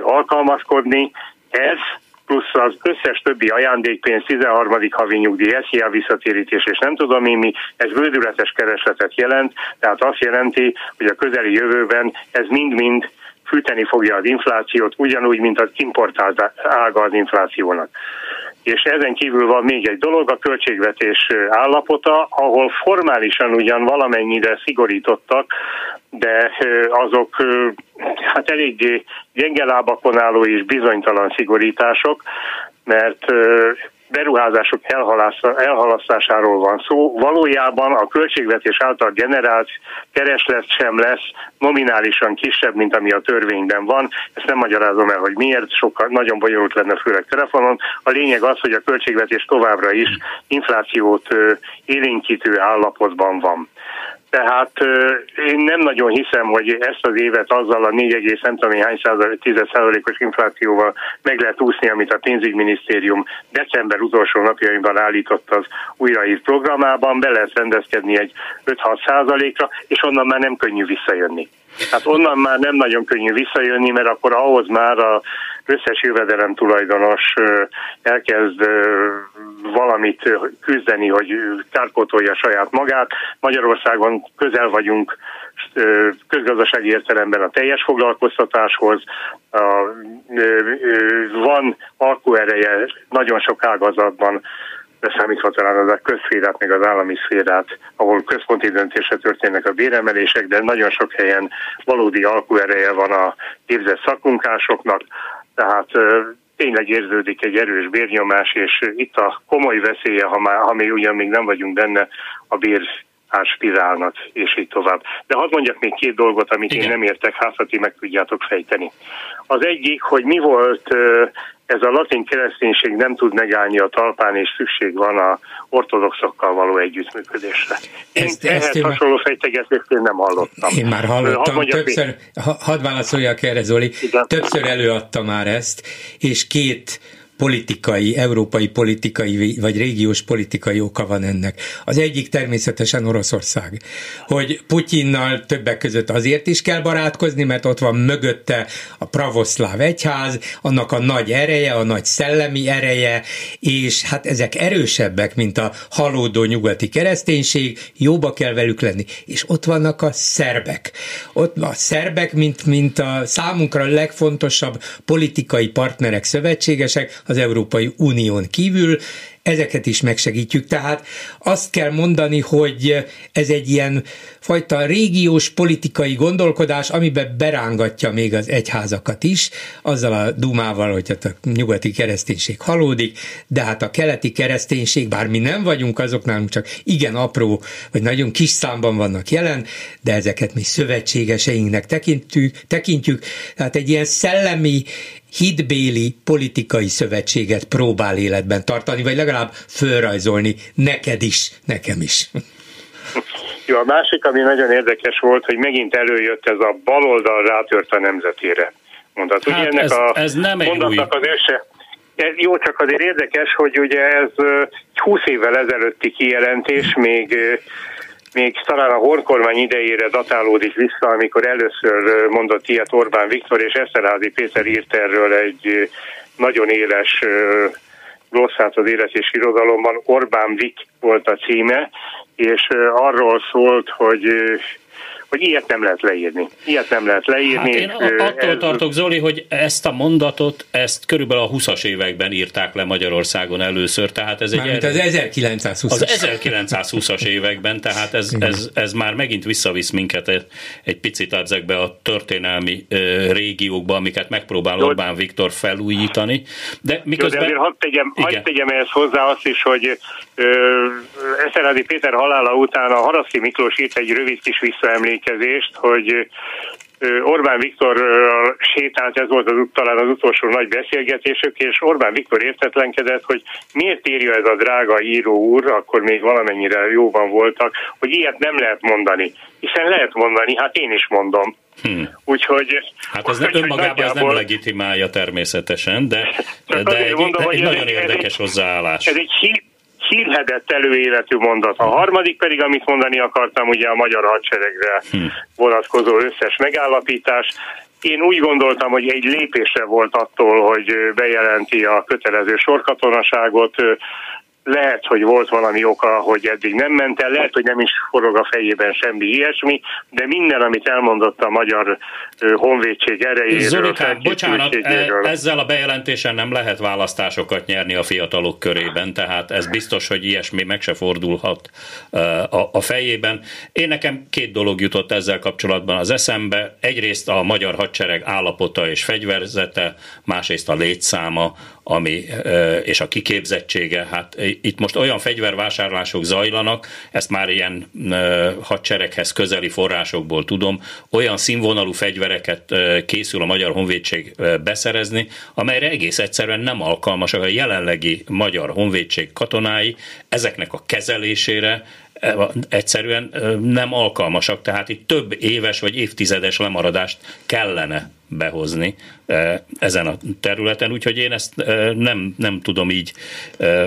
alkalmazkodni. Ez plusz az összes többi ajándékpénz, 13. havi nyugdíj, SZIA visszatérítés, és nem tudom én mi, ez bődületes keresletet jelent, tehát azt jelenti, hogy a közeli jövőben ez mind-mind fűteni fogja az inflációt, ugyanúgy, mint az importált ága az inflációnak. És ezen kívül van még egy dolog, a költségvetés állapota, ahol formálisan ugyan valamennyire szigorítottak, de azok hát eléggé gyenge lábakon álló és bizonytalan szigorítások, mert beruházások elhalasztásáról van szó. Valójában a költségvetés által generált kereslet sem lesz nominálisan kisebb, mint ami a törvényben van. Ezt nem magyarázom el, hogy miért, sokkal nagyon bonyolult lenne, főleg telefonon. A lényeg az, hogy a költségvetés továbbra is inflációt élénkítő állapotban van. Tehát én nem nagyon hiszem, hogy ezt az évet azzal a 4, nem tudom hány százalékos inflációval meg lehet úszni, amit a pénzügyminisztérium december utolsó napjaiban állított az újraírt programában, be lehet rendezkedni egy 5-6 százalékra, és onnan már nem könnyű visszajönni. Hát onnan már nem nagyon könnyű visszajönni, mert akkor ahhoz már a összes jövedelem tulajdonos elkezd valamit küzdeni, hogy kárpótolja saját magát. Magyarországon közel vagyunk közgazdasági értelemben a teljes foglalkoztatáshoz, van alkuereje nagyon sok ágazatban, számítva talán az a közszférát, meg az állami szférát, ahol központi döntésre történnek a béremelések, de nagyon sok helyen valódi alkuereje van a képzett szakmunkásoknak, tehát tényleg érződik egy erős bérnyomás, és itt a komoly veszélye, ha, már, ha mi ugyan még nem vagyunk benne, a bér spirálnak, és így tovább. De hadd mondjak még két dolgot, amit Igen. én nem értek, hát ti meg tudjátok fejteni. Az egyik, hogy mi volt ez a latin kereszténység nem tud megállni a talpán, és szükség van a ortodoxokkal való együttműködésre. Ezt, Ehhez ezt hasonló már... fejtegetést én nem hallottam. Én már hallottam, hadd többször, hadd válaszoljak erre Zoli, Igen. többször előadta már ezt, és két politikai, európai politikai vagy régiós politikai oka van ennek. Az egyik természetesen Oroszország, hogy Putyinnal többek között azért is kell barátkozni, mert ott van mögötte a pravoszláv egyház, annak a nagy ereje, a nagy szellemi ereje, és hát ezek erősebbek, mint a halódó nyugati kereszténység, jóba kell velük lenni. És ott vannak a szerbek. Ott a szerbek, mint, mint a számunkra legfontosabb politikai partnerek, szövetségesek, az Európai Unión kívül, ezeket is megsegítjük. Tehát azt kell mondani, hogy ez egy ilyen fajta régiós politikai gondolkodás, amiben berángatja még az egyházakat is, azzal a dumával, hogy a nyugati kereszténység halódik, de hát a keleti kereszténység, bár mi nem vagyunk azoknál, csak igen apró, vagy nagyon kis számban vannak jelen, de ezeket mi szövetségeseinknek tekintjük, tekintjük. Tehát egy ilyen szellemi hitbéli politikai szövetséget próbál életben tartani, vagy legalább fölrajzolni neked is, nekem is. Jó, a másik, ami nagyon érdekes volt, hogy megint előjött ez a baloldal rátört a nemzetére mondat. Ugye hát ennek ez, a ez nem egy mondatnak az őse, ez jó, csak azért érdekes, hogy ugye ez 20 évvel ezelőtti kijelentés még még talán a horkormány idejére datálódik vissza, amikor először mondott ilyet Orbán Viktor, és Eszterházi Péter írt erről egy nagyon éles glosszát az élet és irodalomban. Orbán Vik volt a címe, és arról szólt, hogy hogy ilyet nem lehet leírni. Ilyet nem lehet leírni. Hát én attól ez... tartok, Zoli, hogy ezt a mondatot, ezt körülbelül a 20-as években írták le Magyarországon először, tehát ez egy... Mármint az 1920-as. Az 1920-as években, tehát ez, ez, ez már megint visszavisz minket egy, egy picit ezekbe a történelmi régiókba, amiket megpróbál Jó. Orbán Viktor felújítani. De miközben... Jó, de hadd tegyem, hadd tegyem ehhez hozzá azt is, hogy Eszerádi Péter halála után a Haraszki Miklós írt egy rövid kis visszaemlék emlékezést, hogy Orbán Viktor sétált, ez volt az, talán az utolsó nagy beszélgetésük, és Orbán Viktor értetlenkedett, hogy miért írja ez a drága író úr, akkor még valamennyire jóban voltak, hogy ilyet nem lehet mondani. Hiszen lehet mondani, hát én is mondom. Hmm. Úgyhogy... Hát ez nem, önmagában ez nem legitimálja természetesen, de, de egy, mondom, egy nagyon érdekes hozzáállás. Ez egy hírhedett előéletű mondat. A harmadik pedig, amit mondani akartam, ugye a magyar hadseregre hm. vonatkozó összes megállapítás. Én úgy gondoltam, hogy egy lépésre volt attól, hogy bejelenti a kötelező sorkatonaságot, lehet, hogy volt valami oka, hogy eddig nem ment el, lehet, hogy nem is forog a fejében semmi ilyesmi, de minden, amit elmondott a magyar honvédség erejéről, Zolikán, bocsánat, e, ezzel a bejelentésen nem lehet választásokat nyerni a fiatalok körében, tehát ez biztos, hogy ilyesmi meg se fordulhat a fejében. Én nekem két dolog jutott ezzel kapcsolatban az eszembe. Egyrészt a magyar hadsereg állapota és fegyverzete, másrészt a létszáma, ami, és a kiképzettsége, hát itt most olyan fegyvervásárlások zajlanak, ezt már ilyen hadsereghez közeli forrásokból tudom, olyan színvonalú fegyvereket készül a Magyar Honvédség beszerezni, amelyre egész egyszerűen nem alkalmasak a jelenlegi Magyar Honvédség katonái ezeknek a kezelésére, egyszerűen nem alkalmasak, tehát itt több éves vagy évtizedes lemaradást kellene behozni ezen a területen, úgyhogy én ezt nem, nem tudom így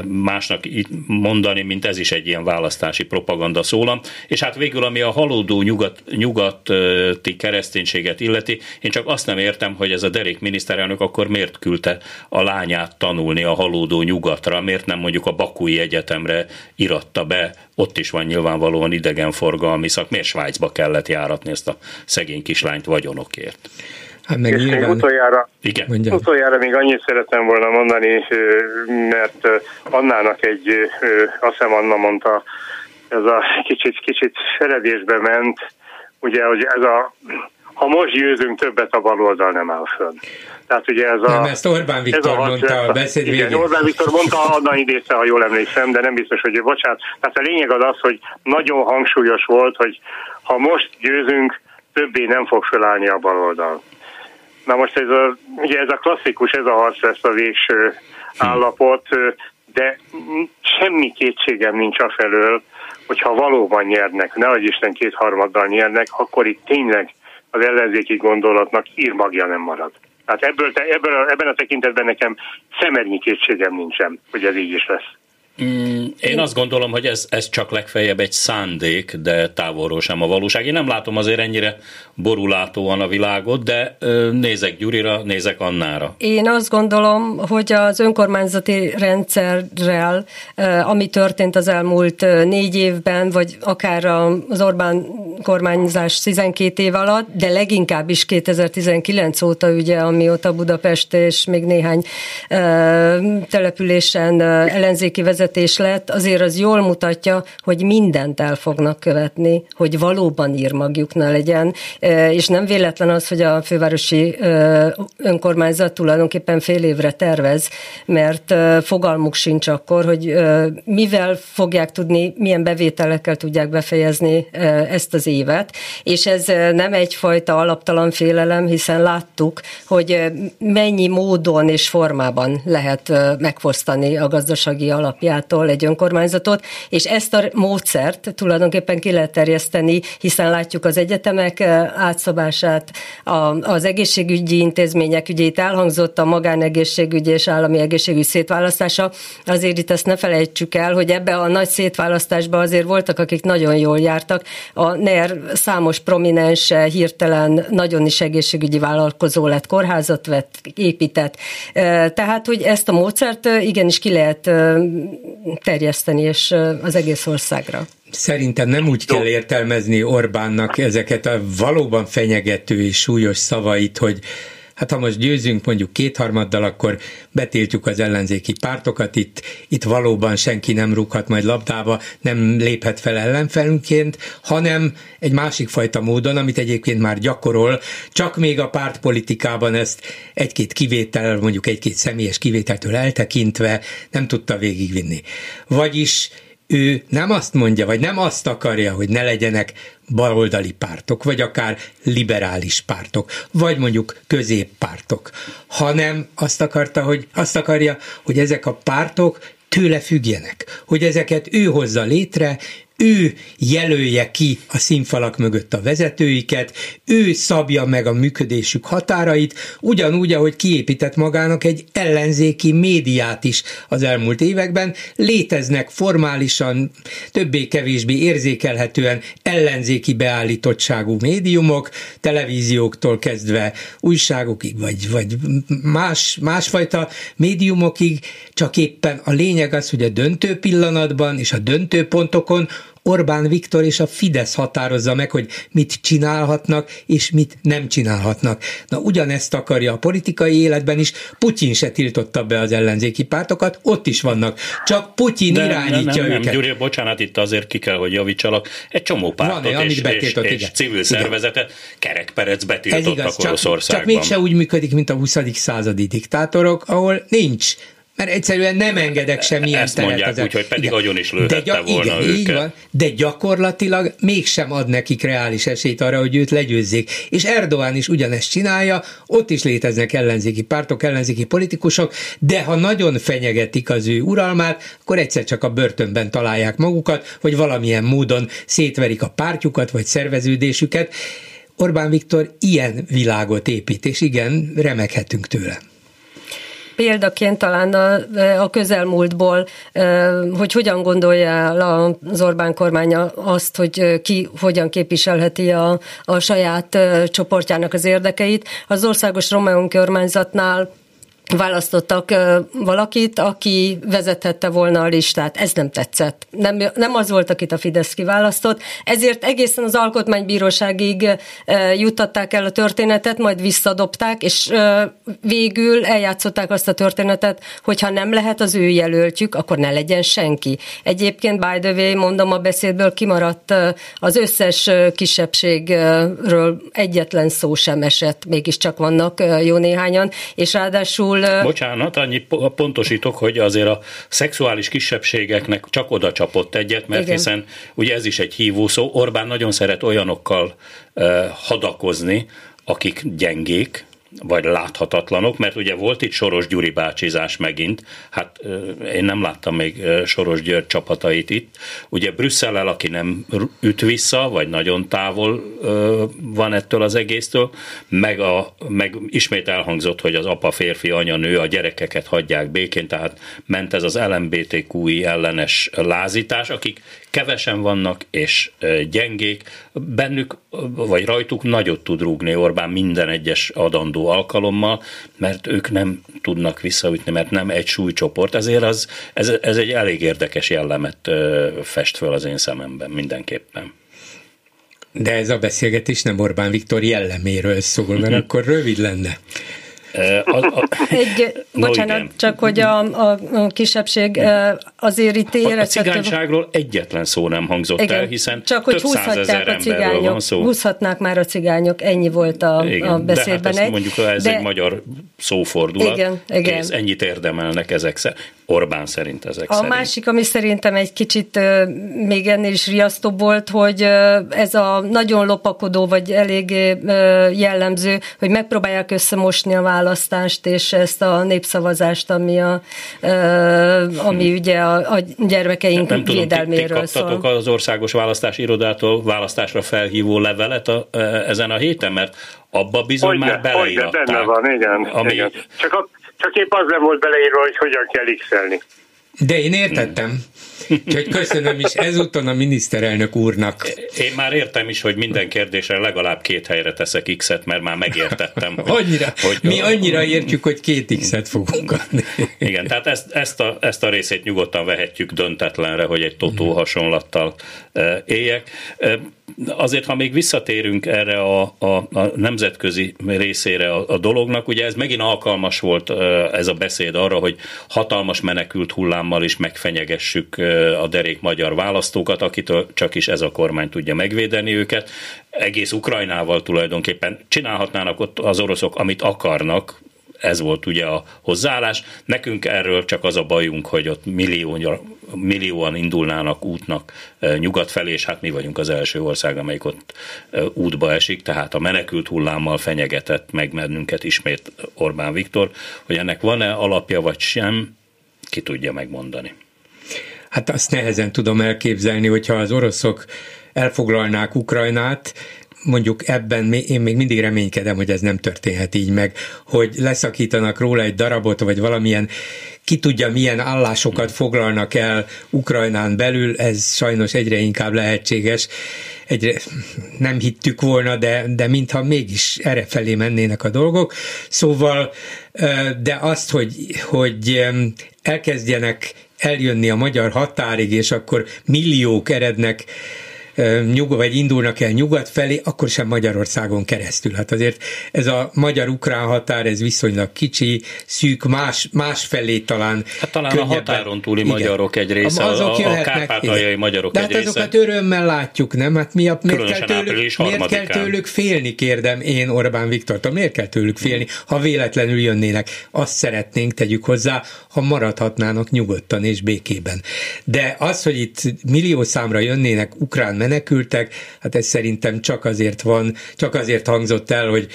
másnak mondani, mint ez is egy ilyen választási propaganda szólam. És hát végül, ami a halódó nyugat, nyugati kereszténységet illeti, én csak azt nem értem, hogy ez a derék miniszterelnök akkor miért küldte a lányát tanulni a halódó nyugatra, miért nem mondjuk a Bakui Egyetemre iratta be, ott is van nyilvánvalóan idegenforgalmi szak, miért Svájcba kellett járatni ezt a szegény kislányt vagyonokért. Hát meg és nyilván... még utoljára, Igen. utoljára még annyit szeretem volna mondani, mert Annának egy, azt hiszem Anna mondta, ez a kicsit, kicsit feledésbe ment, ugye, hogy ez a ha most győzünk, többet a baloldal nem áll fönn. Tehát ugye ez a... Nem, ezt Orbán Viktor ez a mondta a beszéd igen, Orbán Viktor mondta, Anna idézte, ha jól emlékszem, de nem biztos, hogy bocsánat. Tehát a lényeg az az, hogy nagyon hangsúlyos volt, hogy ha most győzünk, többé nem fog felállni a baloldal. Na most ez a, ugye ez a klasszikus, ez a harc lesz a végső állapot, de semmi kétségem nincs a felől, hogyha valóban nyernek, ne Isten kétharmaddal nyernek, akkor itt tényleg az ellenzéki gondolatnak írmagja nem marad. Tehát ebből, ebből, ebben a tekintetben nekem szemernyi kétségem nincsen, hogy ez így is lesz. Mm, én azt gondolom, hogy ez, ez csak legfeljebb egy szándék, de távolról sem a valóság. Én nem látom azért ennyire borulátóan a világot, de nézek Gyurira, nézek Annára. Én azt gondolom, hogy az önkormányzati rendszerrel, ami történt az elmúlt négy évben, vagy akár az Orbán kormányzás 12 év alatt, de leginkább is 2019 óta, ugye, amióta Budapest és még néhány településen ellenzéki vezető vezetés lett, azért az jól mutatja, hogy mindent el fognak követni, hogy valóban írmagjuk ne legyen, és nem véletlen az, hogy a fővárosi önkormányzat tulajdonképpen fél évre tervez, mert fogalmuk sincs akkor, hogy mivel fogják tudni, milyen bevételekkel tudják befejezni ezt az évet, és ez nem egyfajta alaptalan félelem, hiszen láttuk, hogy mennyi módon és formában lehet megfosztani a gazdasági alapjától egy önkormányzatot, és ezt a módszert tulajdonképpen ki lehet terjeszteni, hiszen látjuk az egyetemek átszabását, az egészségügyi intézmények, itt elhangzott a magánegészségügyi és állami egészségügy szétválasztása, azért itt ezt ne felejtsük el, hogy ebbe a nagy szétválasztásba azért voltak, akik nagyon jól jártak. A NER számos prominens hirtelen nagyon is egészségügyi vállalkozó lett, kórházat vett, épített. Tehát, hogy ezt a módszert igenis ki lehet terjeszteni, és az egész országra. Szerintem nem úgy kell értelmezni Orbánnak ezeket a valóban fenyegető és súlyos szavait, hogy hát ha most győzünk mondjuk kétharmaddal, akkor betiltjuk az ellenzéki pártokat, itt, itt valóban senki nem rúghat majd labdába, nem léphet fel ellenfelünként, hanem egy másik fajta módon, amit egyébként már gyakorol, csak még a pártpolitikában ezt egy-két kivétel, mondjuk egy-két személyes kivételtől eltekintve nem tudta végigvinni. Vagyis ő nem azt mondja, vagy nem azt akarja, hogy ne legyenek baloldali pártok, vagy akár liberális pártok, vagy mondjuk középpártok, hanem azt akarta, hogy azt akarja, hogy ezek a pártok tőle függjenek, hogy ezeket ő hozza létre, ő jelölje ki a színfalak mögött a vezetőiket, ő szabja meg a működésük határait, ugyanúgy, ahogy kiépített magának egy ellenzéki médiát is az elmúlt években. Léteznek formálisan, többé-kevésbé érzékelhetően ellenzéki beállítottságú médiumok, televízióktól kezdve újságokig, vagy, vagy más, másfajta médiumokig, csak éppen a lényeg az, hogy a döntő pillanatban és a döntő pontokon Orbán Viktor és a Fidesz határozza meg, hogy mit csinálhatnak és mit nem csinálhatnak. Na ugyanezt akarja a politikai életben is, Putyin se tiltotta be az ellenzéki pártokat, ott is vannak, csak Putyin De irányítja nem, nem, őket. Nem, Gyuri, bocsánat, itt azért ki kell, hogy javítsalak, egy csomó pártot Van, és, betiltott, és, és civil szervezetet Kerekperec betiltottak Oroszországban. Csak, csak mégse úgy működik, mint a 20. századi diktátorok, ahol nincs mert egyszerűen nem engedek semmilyen Ezt teret. mondják, úgyhogy pedig igen. agyon is lőhette de volna igen, őket. Így van, de gyakorlatilag mégsem ad nekik reális esélyt arra, hogy őt legyőzzék. És Erdoğan is ugyanezt csinálja, ott is léteznek ellenzéki pártok, ellenzéki politikusok, de ha nagyon fenyegetik az ő uralmát, akkor egyszer csak a börtönben találják magukat, vagy valamilyen módon szétverik a pártjukat, vagy szerveződésüket. Orbán Viktor ilyen világot épít, és igen, remekhetünk tőle példaként talán a, a közelmúltból, hogy hogyan gondolja el az Orbán kormánya azt, hogy ki hogyan képviselheti a, a saját csoportjának az érdekeit. Az országos román önkormányzatnál választottak valakit, aki vezethette volna a listát. Ez nem tetszett. Nem, nem az volt, akit a Fidesz kiválasztott. Ezért egészen az alkotmánybíróságig juttatták el a történetet, majd visszadobták, és végül eljátszották azt a történetet, hogyha nem lehet az ő jelöltjük, akkor ne legyen senki. Egyébként, by the way, mondom a beszédből, kimaradt az összes kisebbségről egyetlen szó sem esett, mégiscsak vannak jó néhányan, és ráadásul Például... Bocsánat, annyit pontosítok, hogy azért a szexuális kisebbségeknek csak oda csapott egyet, mert Igen. hiszen ugye ez is egy hívó szó. Orbán nagyon szeret olyanokkal hadakozni, akik gyengék, vagy láthatatlanok, mert ugye volt itt Soros Gyuri bácsizás megint, hát én nem láttam még Soros György csapatait itt. Ugye Brüsszellel, aki nem üt vissza, vagy nagyon távol van ettől az egésztől, meg, a, meg ismét elhangzott, hogy az apa férfi, anya nő a gyerekeket hagyják békén, tehát ment ez az LMBTQI ellenes lázítás, akik kevesen vannak és gyengék, bennük vagy rajtuk nagyot tud rúgni Orbán minden egyes adandó alkalommal, mert ők nem tudnak visszaütni, mert nem egy súlycsoport, ezért az, ez, ez egy elég érdekes jellemet fest föl az én szememben mindenképpen. De ez a beszélgetés nem Orbán Viktor jelleméről szól, mert akkor rövid lenne. A, a, Egy, no, bocsánat, igen. csak hogy a, a, kisebbség azért itt érezhető... A cigányságról egyetlen szó nem hangzott igen, el, hiszen csak hogy húzhatják a cigányok, van szó. húzhatnák már a cigányok, ennyi volt a, igen, a beszédben. De hát mondjuk ez de, egy magyar szófordulat, igen, igen. Kész, ennyit érdemelnek ezek. Orbán szerint ezek a szerint. A másik, ami szerintem egy kicsit még ennél is riasztóbb volt, hogy ez a nagyon lopakodó, vagy eléggé jellemző, hogy megpróbálják összemosni a választást, és ezt a népszavazást, ami, a, ami ugye a, a gyermekeink nem, nem védelméről tudom, ti, ti szól. az országos választási irodától választásra felhívó levelet a, ezen a héten, mert abba bizony hogy már beleírták. benne van, igen. Ami, igen. Csak a csak épp az nem volt beleírva, hogy hogyan kell x -elni. De én értettem. Úgyhogy köszönöm is ezúton a miniszterelnök úrnak. Én már értem is, hogy minden kérdésre legalább két helyre teszek X-et, mert már megértettem. Hogy, annyira, hogy, mi annyira értjük, hogy két X-et fogunk adni. Igen, tehát ezt, ezt, a, ezt a részét nyugodtan vehetjük döntetlenre, hogy egy totó hasonlattal éljek. Azért, ha még visszatérünk erre a, a, a nemzetközi részére a, a dolognak, ugye ez megint alkalmas volt ez a beszéd arra, hogy hatalmas menekült hullámmal is megfenyegessük a derék magyar választókat, akitől csak is ez a kormány tudja megvédeni őket. Egész Ukrajnával tulajdonképpen csinálhatnának ott az oroszok, amit akarnak, ez volt ugye a hozzáállás. Nekünk erről csak az a bajunk, hogy ott millió, millióan indulnának útnak nyugat felé, és hát mi vagyunk az első ország, amelyik ott útba esik, tehát a menekült hullámmal fenyegetett meg bennünket ismét Orbán Viktor, hogy ennek van-e alapja vagy sem, ki tudja megmondani. Hát azt nehezen tudom elképzelni, hogyha az oroszok elfoglalnák Ukrajnát, mondjuk ebben én még mindig reménykedem, hogy ez nem történhet így meg, hogy leszakítanak róla egy darabot, vagy valamilyen ki tudja milyen állásokat foglalnak el Ukrajnán belül, ez sajnos egyre inkább lehetséges. Egyre nem hittük volna, de, de mintha mégis erre felé mennének a dolgok. Szóval, de azt, hogy, hogy elkezdjenek eljönni a magyar határig, és akkor milliók erednek nyugat, vagy indulnak el nyugat felé, akkor sem Magyarországon keresztül. Hát azért ez a magyar-ukrán határ, ez viszonylag kicsi, szűk, más, más felé talán Hát talán a határon túli igen. magyarok egy része, azok a, a kárpátaljai igen. magyarok De hát egy azokat része. örömmel látjuk, nem? Hát mi a, miért, kell tőlük, miért kell tőlük félni, kérdem én Orbán Viktortól, miért kell tőlük félni, ha véletlenül jönnének? Azt szeretnénk, tegyük hozzá, ha maradhatnának nyugodtan és békében. De az, hogy itt millió számra jönnének ukrán menekültek, hát ez szerintem csak azért van, csak azért hangzott el, hogy,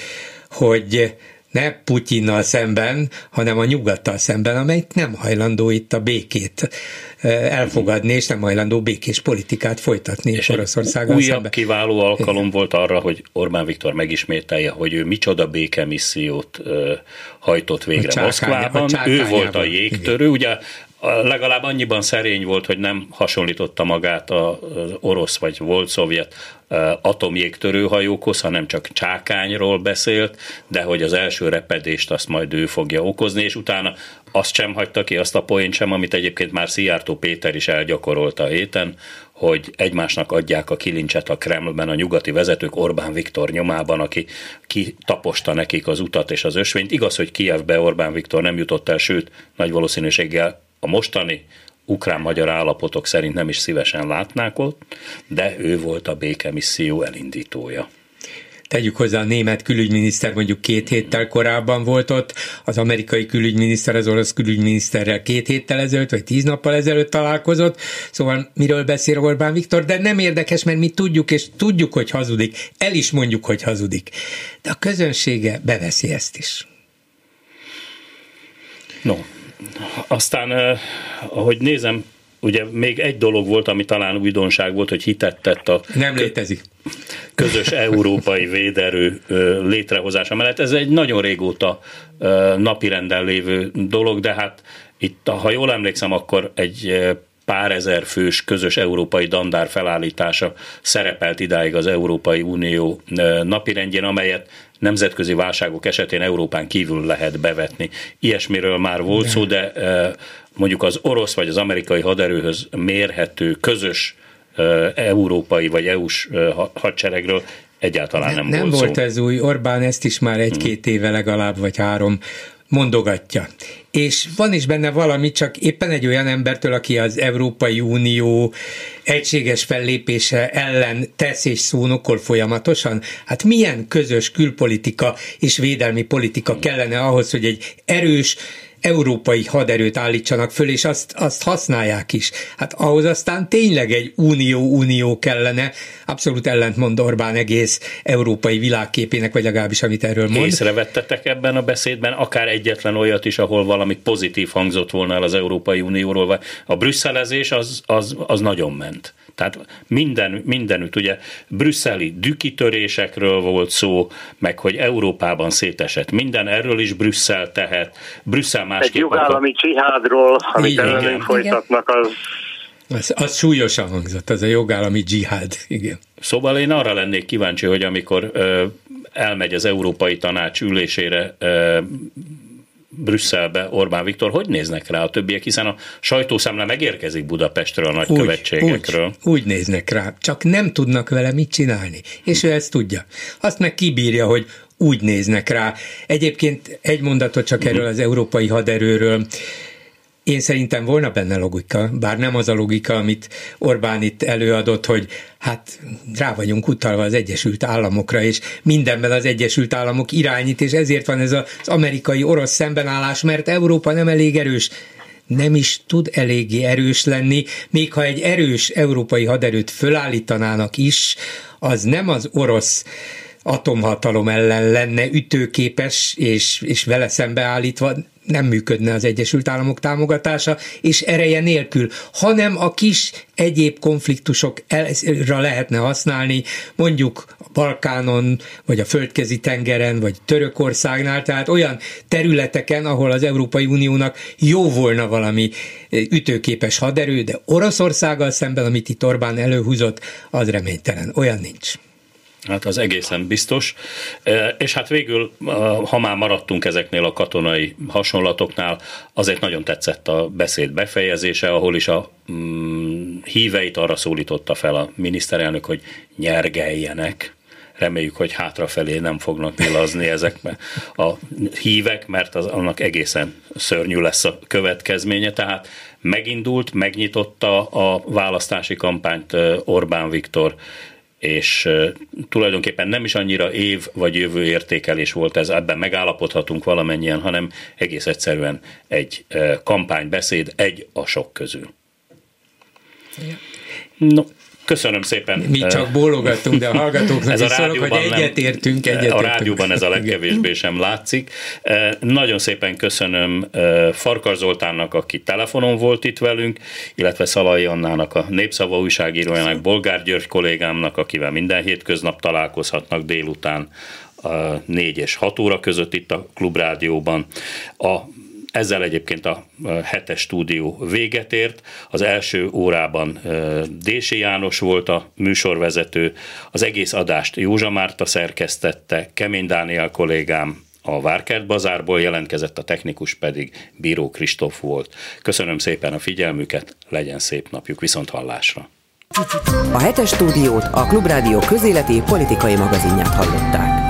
hogy ne Putyinnal szemben, hanem a nyugattal szemben, amely nem hajlandó itt a békét elfogadni, és nem hajlandó békés politikát folytatni és Oroszországgal újabb szemben. kiváló alkalom Igen. volt arra, hogy Orbán Viktor megismételje, hogy ő micsoda békemissziót hajtott végre Moszkvában. Ő volt a jégtörő, Igen. ugye legalább annyiban szerény volt, hogy nem hasonlította magát az orosz vagy volt szovjet atomjégtörőhajókhoz, hanem csak csákányról beszélt, de hogy az első repedést azt majd ő fogja okozni, és utána azt sem hagyta ki, azt a poént sem, amit egyébként már Szijjártó Péter is elgyakorolta a héten, hogy egymásnak adják a kilincset a Kremlben a nyugati vezetők Orbán Viktor nyomában, aki kitaposta nekik az utat és az ösvényt. Igaz, hogy Kievbe Orbán Viktor nem jutott el, sőt, nagy valószínűséggel a mostani ukrán-magyar állapotok szerint nem is szívesen látnák ott, de ő volt a békemisszió elindítója. Tegyük hozzá, a német külügyminiszter mondjuk két héttel korábban volt ott, az amerikai külügyminiszter az orosz külügyminiszterrel két héttel ezelőtt, vagy tíz nappal ezelőtt találkozott, szóval miről beszél Orbán Viktor, de nem érdekes, mert mi tudjuk, és tudjuk, hogy hazudik, el is mondjuk, hogy hazudik, de a közönsége beveszi ezt is. No, aztán, eh, ahogy nézem, ugye még egy dolog volt, ami talán újdonság volt, hogy hitet tett a... Nem létezik. Közös európai véderő létrehozása mellett. Ez egy nagyon régóta napirenden lévő dolog, de hát itt, ha jól emlékszem, akkor egy pár ezer fős közös európai dandár felállítása szerepelt idáig az Európai Unió napirendjén, amelyet nemzetközi válságok esetén Európán kívül lehet bevetni. Ilyesmiről már volt szó, de mondjuk az orosz vagy az amerikai haderőhöz mérhető közös európai vagy EU-s hadseregről egyáltalán nem, nem volt Nem volt szó. ez új, Orbán ezt is már egy-két éve legalább, vagy három mondogatja. És van is benne valami, csak éppen egy olyan embertől, aki az Európai Unió egységes fellépése ellen tesz és szónokol folyamatosan. Hát milyen közös külpolitika és védelmi politika kellene ahhoz, hogy egy erős, európai haderőt állítsanak föl, és azt, azt használják is. Hát ahhoz aztán tényleg egy unió-unió kellene, abszolút ellentmond Orbán egész európai világképének, vagy legalábbis amit erről mond. Észrevettetek ebben a beszédben akár egyetlen olyat is, ahol valami pozitív hangzott volna az Európai Unióról, vagy a brüsszelezés az, az, az nagyon ment. Tehát minden, mindenütt, ugye brüsszeli dükitörésekről volt szó, meg hogy Európában szétesett minden, erről is Brüsszel tehet. Brüsszel másképp... Egy jogállami csihádról, amit ellenünk folytatnak, az az, az súlyosan hangzott, az a jogállami dzsihád, igen. Szóval én arra lennék kíváncsi, hogy amikor ö, elmegy az Európai Tanács ülésére ö, Brüsszelbe Orbán Viktor, hogy néznek rá a többiek, hiszen a sajtószámla megérkezik Budapestről a nagykövetségekről. Úgy, úgy, úgy néznek rá, csak nem tudnak vele mit csinálni, és ő ezt tudja. Azt meg kibírja, hogy úgy néznek rá. Egyébként egy mondatot csak erről az európai haderőről. Én szerintem volna benne logika, bár nem az a logika, amit Orbán itt előadott, hogy hát rá vagyunk utalva az Egyesült Államokra, és mindenben az Egyesült Államok irányít, és ezért van ez az amerikai-orosz szembenállás, mert Európa nem elég erős nem is tud eléggé erős lenni, még ha egy erős európai haderőt fölállítanának is, az nem az orosz atomhatalom ellen lenne ütőképes és, és vele szembeállítva, nem működne az Egyesült Államok támogatása, és ereje nélkül, hanem a kis egyéb konfliktusokra lehetne használni, mondjuk a Balkánon, vagy a földközi tengeren, vagy Törökországnál, tehát olyan területeken, ahol az Európai Uniónak jó volna valami ütőképes haderő, de Oroszországgal szemben, amit itt Orbán előhúzott, az reménytelen. Olyan nincs. Hát az egészen biztos. És hát végül, ha már maradtunk ezeknél a katonai hasonlatoknál, azért nagyon tetszett a beszéd befejezése, ahol is a mm, híveit arra szólította fel a miniszterelnök, hogy nyergeljenek. Reméljük, hogy hátrafelé nem fognak nyilazni ezek a hívek, mert az, annak egészen szörnyű lesz a következménye. Tehát megindult, megnyitotta a választási kampányt Orbán Viktor, és tulajdonképpen nem is annyira év vagy jövő értékelés volt ez, ebben megállapodhatunk valamennyien, hanem egész egyszerűen egy kampánybeszéd, egy a sok közül. No, Köszönöm szépen. Mi csak bólogattunk, de a hallgatóknak ez a szólok, hogy egyetértünk, egyetértünk. A rádióban ez a legkevésbé sem látszik. Nagyon szépen köszönöm Farkar Zoltánnak, aki telefonon volt itt velünk, illetve Szalai Annának, a Népszava újságírójának, Bolgár György kollégámnak, akivel minden hétköznap találkozhatnak délután 4 és 6 óra között itt a Klubrádióban. A ezzel egyébként a hetes stúdió véget ért. Az első órában Dési János volt a műsorvezető, az egész adást Józsa Márta szerkesztette, Kemény Dániel kollégám a Várkert bazárból jelentkezett, a technikus pedig Bíró Kristóf volt. Köszönöm szépen a figyelmüket, legyen szép napjuk, viszont hallásra! A hetes stúdiót a Klubrádió közéleti politikai magazinját hallották.